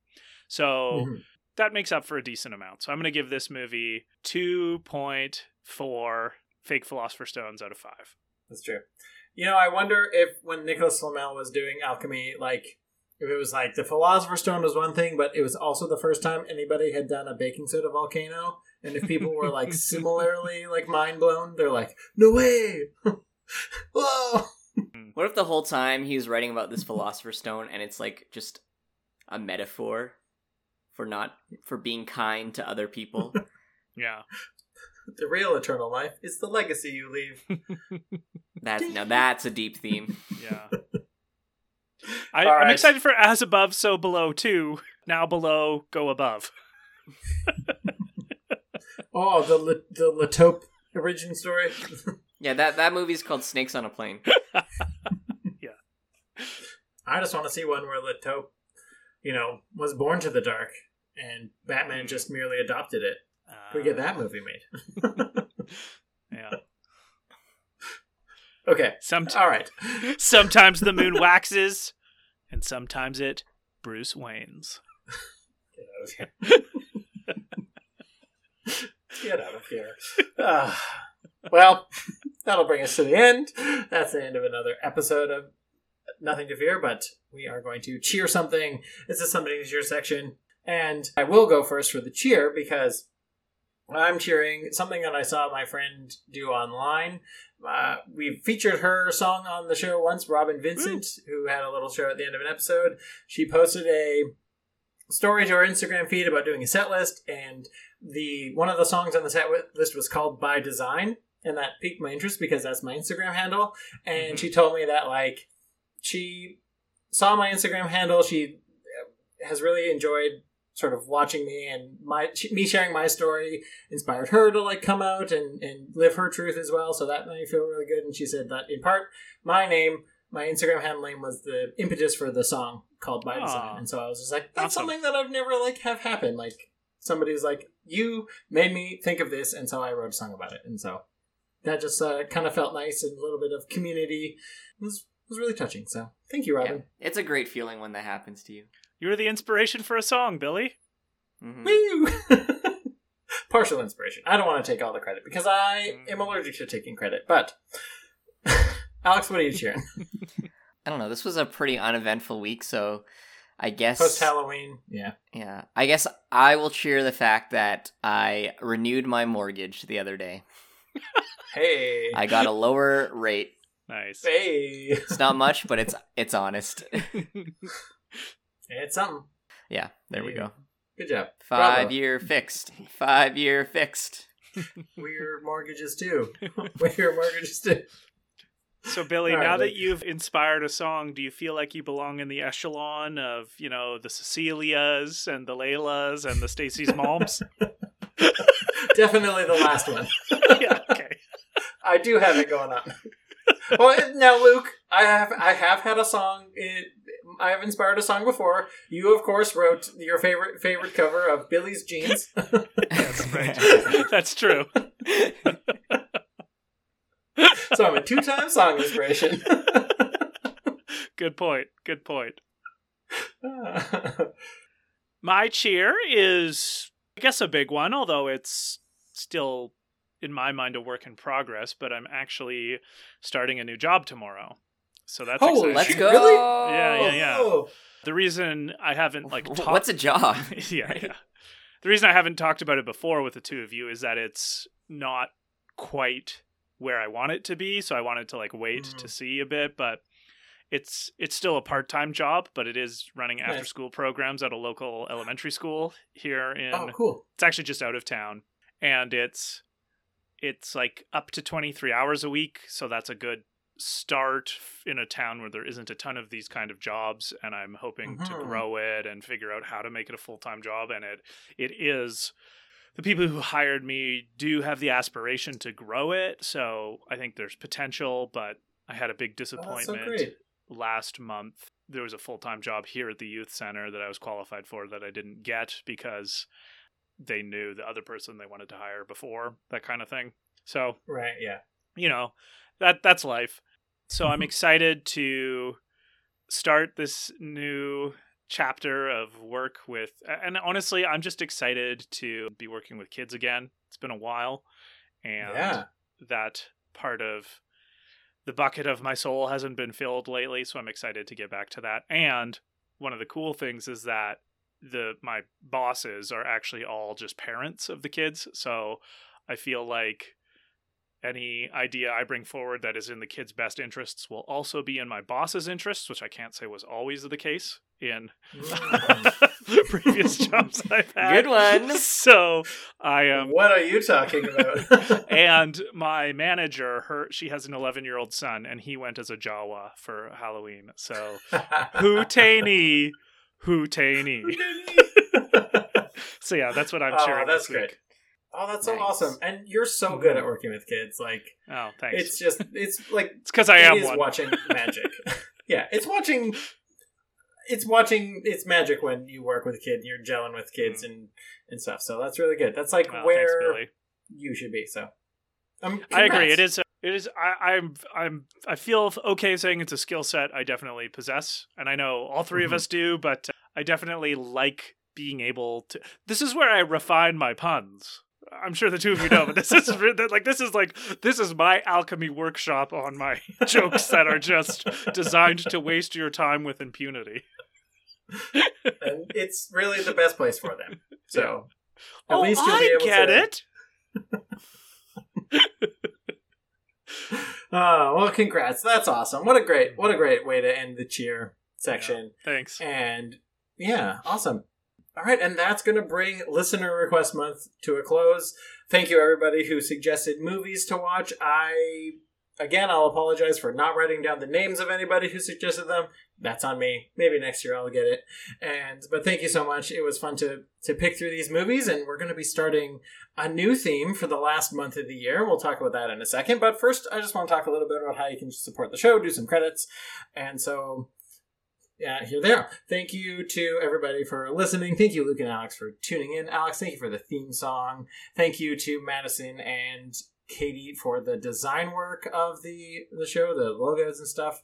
So Mhm. That makes up for a decent amount. So I'm going to give this movie 2.4 fake philosopher stones out of 5. That's true. You know, I wonder if when Nicholas Flamel was doing alchemy, like if it was like the Philosopher's Stone was one thing, but it was also the first time anybody had done a baking soda volcano, and if people were like similarly like mind blown, they're like, "No way! Whoa!" What if the whole time he was writing about this philosopher's stone and it's like just a metaphor for not for being kind to other people? Yeah. The real eternal life is the legacy you leave. That's now that's a deep theme. Yeah. I, I'm right. excited for As Above, So Below too. Now below, go above. Oh, the Le- the La Taupe origin story. Yeah, that that movie's called Snakes on a Plane. Yeah, I just want to see one where La Taupe, you know, was born to the dark, and Batman just merely adopted it. Can we get that movie made? Yeah. Okay. Somet- All right. sometimes the moon waxes, and sometimes it Bruce Wayne's. Get out of here. Ah. well, that'll bring us to the end. That's the end of another episode of Nothing to Fear, but we are going to cheer something. This is something to cheer section. And I will go first for the cheer because I'm cheering something that I saw my friend do online. Uh, we featured her song on the show once, Robin Vincent, who had a little show at the end of an episode. She posted a story to her Instagram feed about doing a set list, and the one of the songs on the set list was called "By Design," and that piqued my interest because that's my Instagram handle. And Mhm. she told me that like she saw my Instagram handle, she has really enjoyed sort of watching me and my me sharing my story inspired her to like come out and and live her truth as well so that made me feel really good and she said that in part my name my instagram handle name was the impetus for the song called by design Aw. and so i was just like that's Awesome. something that i've never like have happened. like somebody's like you made me think of this and so i wrote a song about it and so that just uh, kind of felt nice and a little bit of community it was was really touching so thank you Yeah. robin It's a great feeling when that happens to you. You're the inspiration for a song, Billy. Mhm. Woo! Partial inspiration. I don't want to take all the credit because I am allergic to taking credit. But Alex, what are you cheering? I don't know. This was a pretty uneventful week, so I guess Post Halloween. Yeah. Yeah, I guess I will cheer the fact that I renewed my mortgage the other day. Hey. I got a lower rate. Nice. Hey. It's not much, but it's it's honest. It's something. yeah, there we go. Good job. Five Bravo. year fixed. Five year fixed. We're mortgages too. We're mortgages too. So, Billy, All right, now Luke. that you've inspired a song, do you feel like you belong in the echelon of, you know, the Cecilias and the Laylas and the Stacy's moms? Definitely the last one. yeah, okay. I do have it going on. well, now, Luke, I have I have had a song. In, I have inspired a song before. You, of course, wrote your favorite favorite cover of Billy's Jeans. That's right. That's true. so I'm a two time song inspiration. Good point. Good point. My cheer is, I guess, a big one, although it's still, in my mind, a work in progress. But I'm actually starting a new job tomorrow, so that's oh, exciting. let's go. Really? Yeah, yeah, yeah. Oh. The reason I haven't like talked, What's a job? yeah, yeah. The reason I haven't talked about it before with the two of you is that it's not quite where I want it to be, so I wanted to like wait Mhm. to see a bit, but it's it's still a part-time job, but it is running Nice. after-school programs at a local elementary school here in Oh, cool. it's actually just out of town and it's it's like up to 23 hours a week so that's a good start in a town where there isn't a ton of these kind of jobs and i'm hoping to Mhm. grow it and figure out how to make it a full-time job and it it is the people who hired me do have the aspiration to grow it so i think there's potential but i had a big Oh, so disappointment last month there was a full-time job here at the youth center that I was qualified for that I didn't get because they knew the other person they wanted to hire before that kind of thing. So, Right, yeah. you know, that that's life. So I'm mm-hmm. excited to start this new chapter of work with and honestly, I'm just excited to be working with kids again. It's been a while and Yeah. that part of the bucket of my soul hasn't been filled lately, so I'm excited to get back to that. And one of the cool things is that the my bosses are actually all just parents of the kids, so I feel like any idea I bring forward that is in the kids' best interests will also be in my boss's interests, which I can't say was always the case in previous jobs I've had. Good one. So I am what are you talking about? and my manager, her she has an 11 year old son, and he went as a Jawa for Halloween. So Hootani, Hootani. so yeah, that's what I'm Oh, cheering that's this week. great. Oh, that's so Nice. awesome. And you're so good at working with kids. Like Oh, thanks. it's just it's like It's because I it am is one. watching magic. yeah, it's watching it's watching it's magic when you work with a kid and you're gelling with kids and and stuff. So that's really good. That's like Well, where Billy. you should be. So um, I agree. It is. A, It is. I, I'm. I'm. I feel okay saying it's a skill set I definitely possess, and I know all 3 Mm-hmm. of us do. But I definitely like being able to. This is where I refine my puns. I'm sure the two of you know, but this is like this is like this is my alchemy workshop on my jokes that are just designed to waste your time with impunity. and it's really the best place for them. So at oh, least you'll be I able get to. it. Oh well, congrats! That's awesome. What a great, what a great way to end the cheer section. Thanks. And yeah, awesome. All right, and that's going to bring listener request month to a close. Thank you everybody who suggested movies to watch. I again, I'll apologize for not writing down the names of anybody who suggested them. That's on me. Maybe next year I'll get it. And but thank you so much. It was fun to to pick through these movies, and we're going to be starting a new theme for the last month of the year. We'll talk about that in a second. But first, I just want to talk a little bit about how you can support the show, do some credits, and so yeah, here they are. Thank you to everybody for listening. Thank you, Luke and Alex, for tuning in. Alex, thank you for the theme song. Thank you to Madison and Katie for the design work of the the show, the logos and stuff.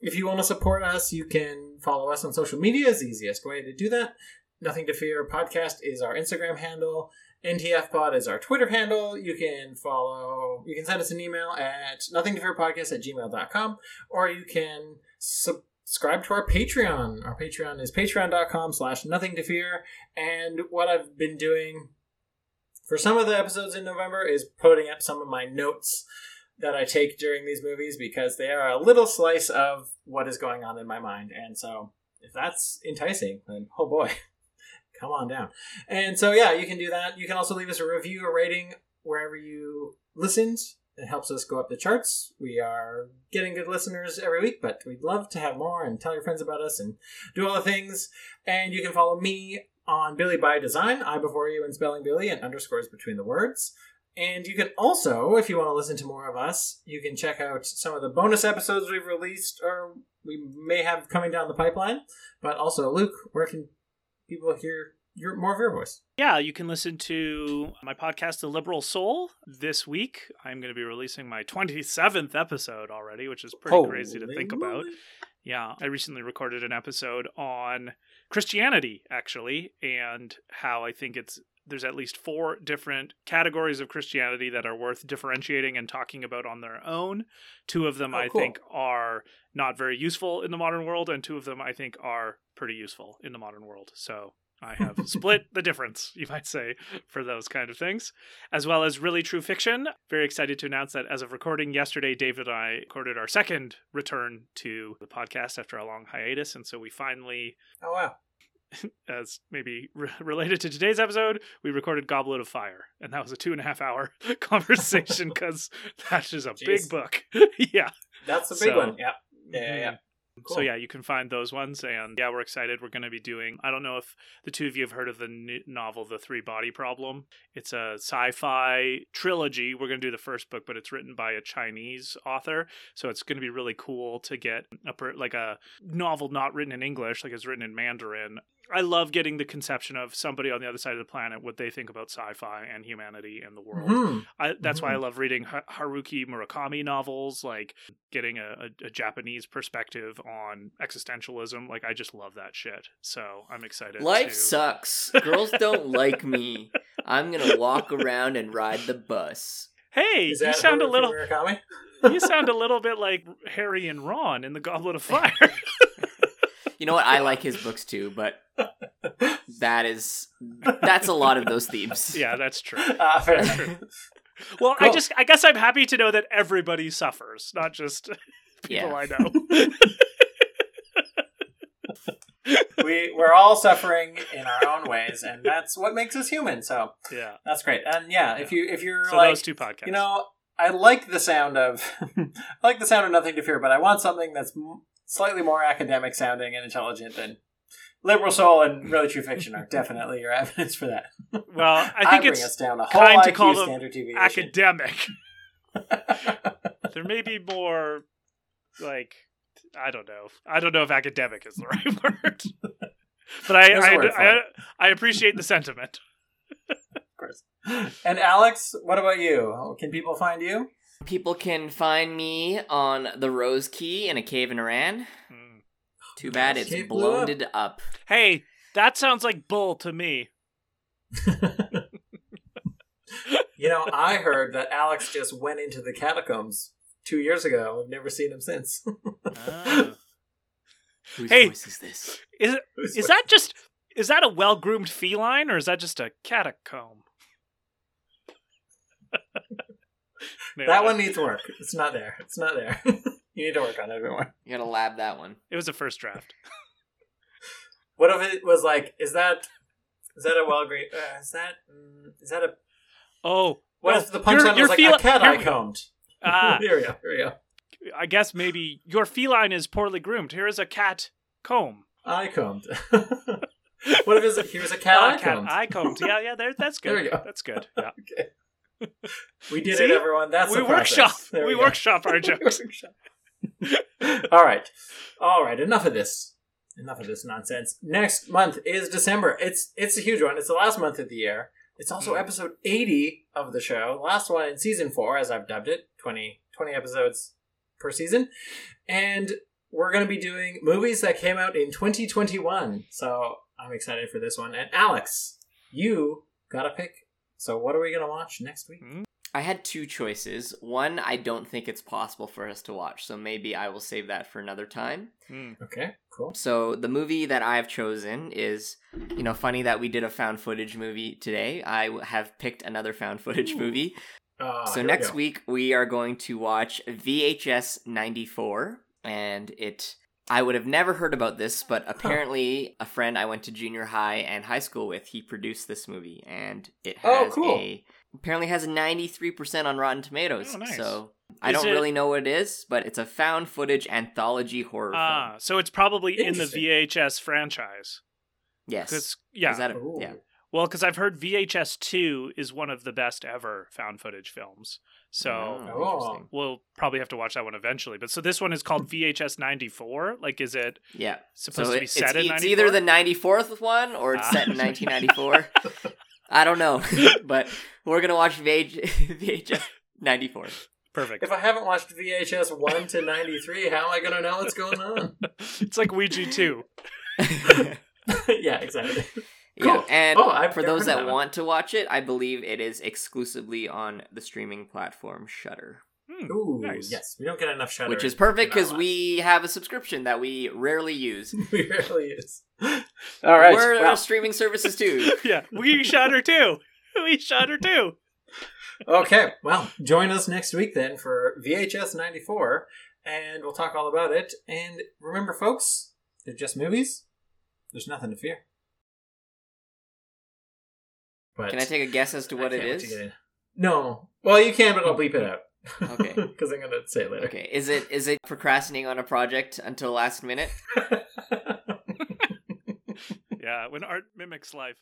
If you want to support us, you can follow us on social media. Is the easiest way to do that. Nothing to Fear podcast is our Instagram handle. NTF Pod is our Twitter handle. You can follow, you can send us an email at nothingtofearpodcast at gmail.com or you can subscribe to our Patreon. Our Patreon is patreon.com slash nothing to fear. And what I've been doing for some of the episodes in November is putting up some of my notes that I take during these movies because they are a little slice of what is going on in my mind. And so if that's enticing, then oh boy, come on down. And so yeah, you can do that. You can also leave us a review or rating wherever you listened. It helps us go up the charts. We are getting good listeners every week, but we'd love to have more and tell your friends about us and do all the things. And you can follow me on Billy by Design, I before you and spelling Billy and underscores between the words. And you can also, if you want to listen to more of us, you can check out some of the bonus episodes we've released or we may have coming down the pipeline. But also, Luke, where can people hear your more of your voice? Yeah, you can listen to my podcast, The Liberal Soul. This week, I'm going to be releasing my 27th episode already, which is pretty crazy to Holy think about. Yeah, I recently recorded an episode on Christianity, actually, and how I think it's there's at least four different categories of Christianity that are worth differentiating and talking about on their own. Two of them Oh, I cool. think are not very useful in the modern world, and two of them I think are pretty useful in the modern world. So I have split the difference, you might say, for those kind of things, as well as really true fiction. Very excited to announce that as of recording yesterday, David and I recorded our second return to the podcast after a long hiatus. And so we finally, Oh, wow. as maybe re- related to today's episode, we recorded Goblet of Fire. And that was a two and a half hour conversation because that is a big book. yeah. That's a big So- one. Yeah. Yeah, yeah, mm-hmm. Yeah. So yeah, you can find those ones, and yeah, we're excited. We're going to be doing. I don't know if the two of you have heard of the n- novel, The Three Body Problem. It's a sci-fi trilogy. We're going to do the first book, but it's written by a Chinese author, so it's going to be really cool to get a per- like a novel not written in English, like it's written in Mandarin. I love getting the conception of somebody on the other side of the planet what they think about sci-fi and humanity and the world. Mhm. I, that's why I Mhm. love reading Haruki Murakami novels, like getting a, a, a Japanese perspective on existentialism. Like, I just love that shit. So I'm excited. Life to... sucks. Girls don't like me. I'm gonna walk around and ride the bus. Hey, Is you that sound a little. Murakami? you sound a little bit like Harry and Ron in the Goblet of Fire. You know what? I like his books too, but that is that's a lot of those themes. yeah, that's true. Ah, fair. Well, I just, I guess I'm happy to know that everybody suffers, not just people Yeah. I know. we we're all suffering in our own ways, and that's what makes us human. So yeah. that's great. And yeah, if you if you're So like those two podcasts. you know, I like the sound of I like the sound of nothing to fear, but I want something that's m- slightly more academic sounding and intelligent than liberal soul and really true fiction are definitely your evidence for that. well, I think bring it's us down a whole kind to IQ call them standard deviation. academic. there may be more like I don't know. I don't know if academic is the right word. but I I, word I. I appreciate the sentiment. of course. And Alex, what about you? Can people find you? People can find me on the Rose Key in a cave in Iran. Hmm. Too bad it's Cave blew up. up. Hey, that sounds like bull to me. You know, I heard that Alex just went into the catacombs two years ago. I've never seen him since. Ah. Whose Hey. voice is this? Is it, is that just is that a well groomed feline or is that just a catacomb? No, that one needs work. It's not there. It's not there. you need to work on it a more. You gotta lab that one. It was a first draft. What if it was like, is that is that a well green? Uh, is that mm, is that a Oh, what no, if the punchline your was like fel- a cat I combed? Ah, here we go. Here we go. I guess maybe your feline is poorly groomed. Here is a cat comb. I combed. what if it's a. here's a cat Ah, I cat combed? eye combed. Yeah, yeah, there, that's good. There we go. That's good. Yeah. Okay. We did See? it, everyone. That's we workshop. There We, workshop our jokes. All right. All right. Enough of this. Enough of this nonsense. Next month is December. It's it's a huge one. It's the last month of the year. It's also Mm. episode 80 of the show. Last one in season 4 as I've dubbed it. 20 20 episodes per season. And we're going to be doing movies that came out in 2021. So, I'm excited for this one. And Alex, you got a pick. So, what are we going to watch next week? I had two choices. One, I don't think it's possible for us to watch, so maybe I will save that for another time. Hmm. Okay, cool. So the movie that I've chosen is, you know, funny that we did a found footage movie today. I have picked another found footage movie. Uh, so here we next week we are going to watch VHS 94 and it I would have never heard about this, but apparently a friend I went to junior high and high school with, he produced this movie and it Oh, has cool. a apparently has a 93% on Rotten Tomatoes. Oh, nice. So I Is don't it- really know what it is, but it's a found footage anthology horror Ah, film. so it's probably in the VHS franchise. Yes. yeah. Is that a, Ooh. yeah. Well, because I've heard VHS 2 is one of the best ever found footage films. So Oh, we'll probably have to watch that one eventually. But so this one is called VHS 94. Like, is it Yeah. supposed so to be it- set it's, in it's either the 94th one or it's Ah. set in 1994. I don't know, but we're gonna watch VH- VHS 94. Perfect. If I haven't watched VHS 1 to 93, how am I going to know what's going on? it's like Ouija 2. yeah, exactly. Yeah, and Oh, for those that that want to watch it, I believe it is exclusively on the streaming platform Shudder, Hmm, Ooh, nice. yes. We don't get enough Shudder. which is perfect because we have a subscription that we rarely use. we rarely use. All right. We're well, streaming services too. Yeah, we shot her too. We shot her too. okay. Well, join us next week then for VHS 94, and we'll talk all about it. And remember, folks, they're just movies. There's nothing to fear. But Can I take a guess as to what I it can't wait to is? get in. No. Well, you can, but I'll bleep it out. Okay. Because I'm going to say it later. Okay, is it is it procrastinating on a project until last minute? Yeah, when art mimics life.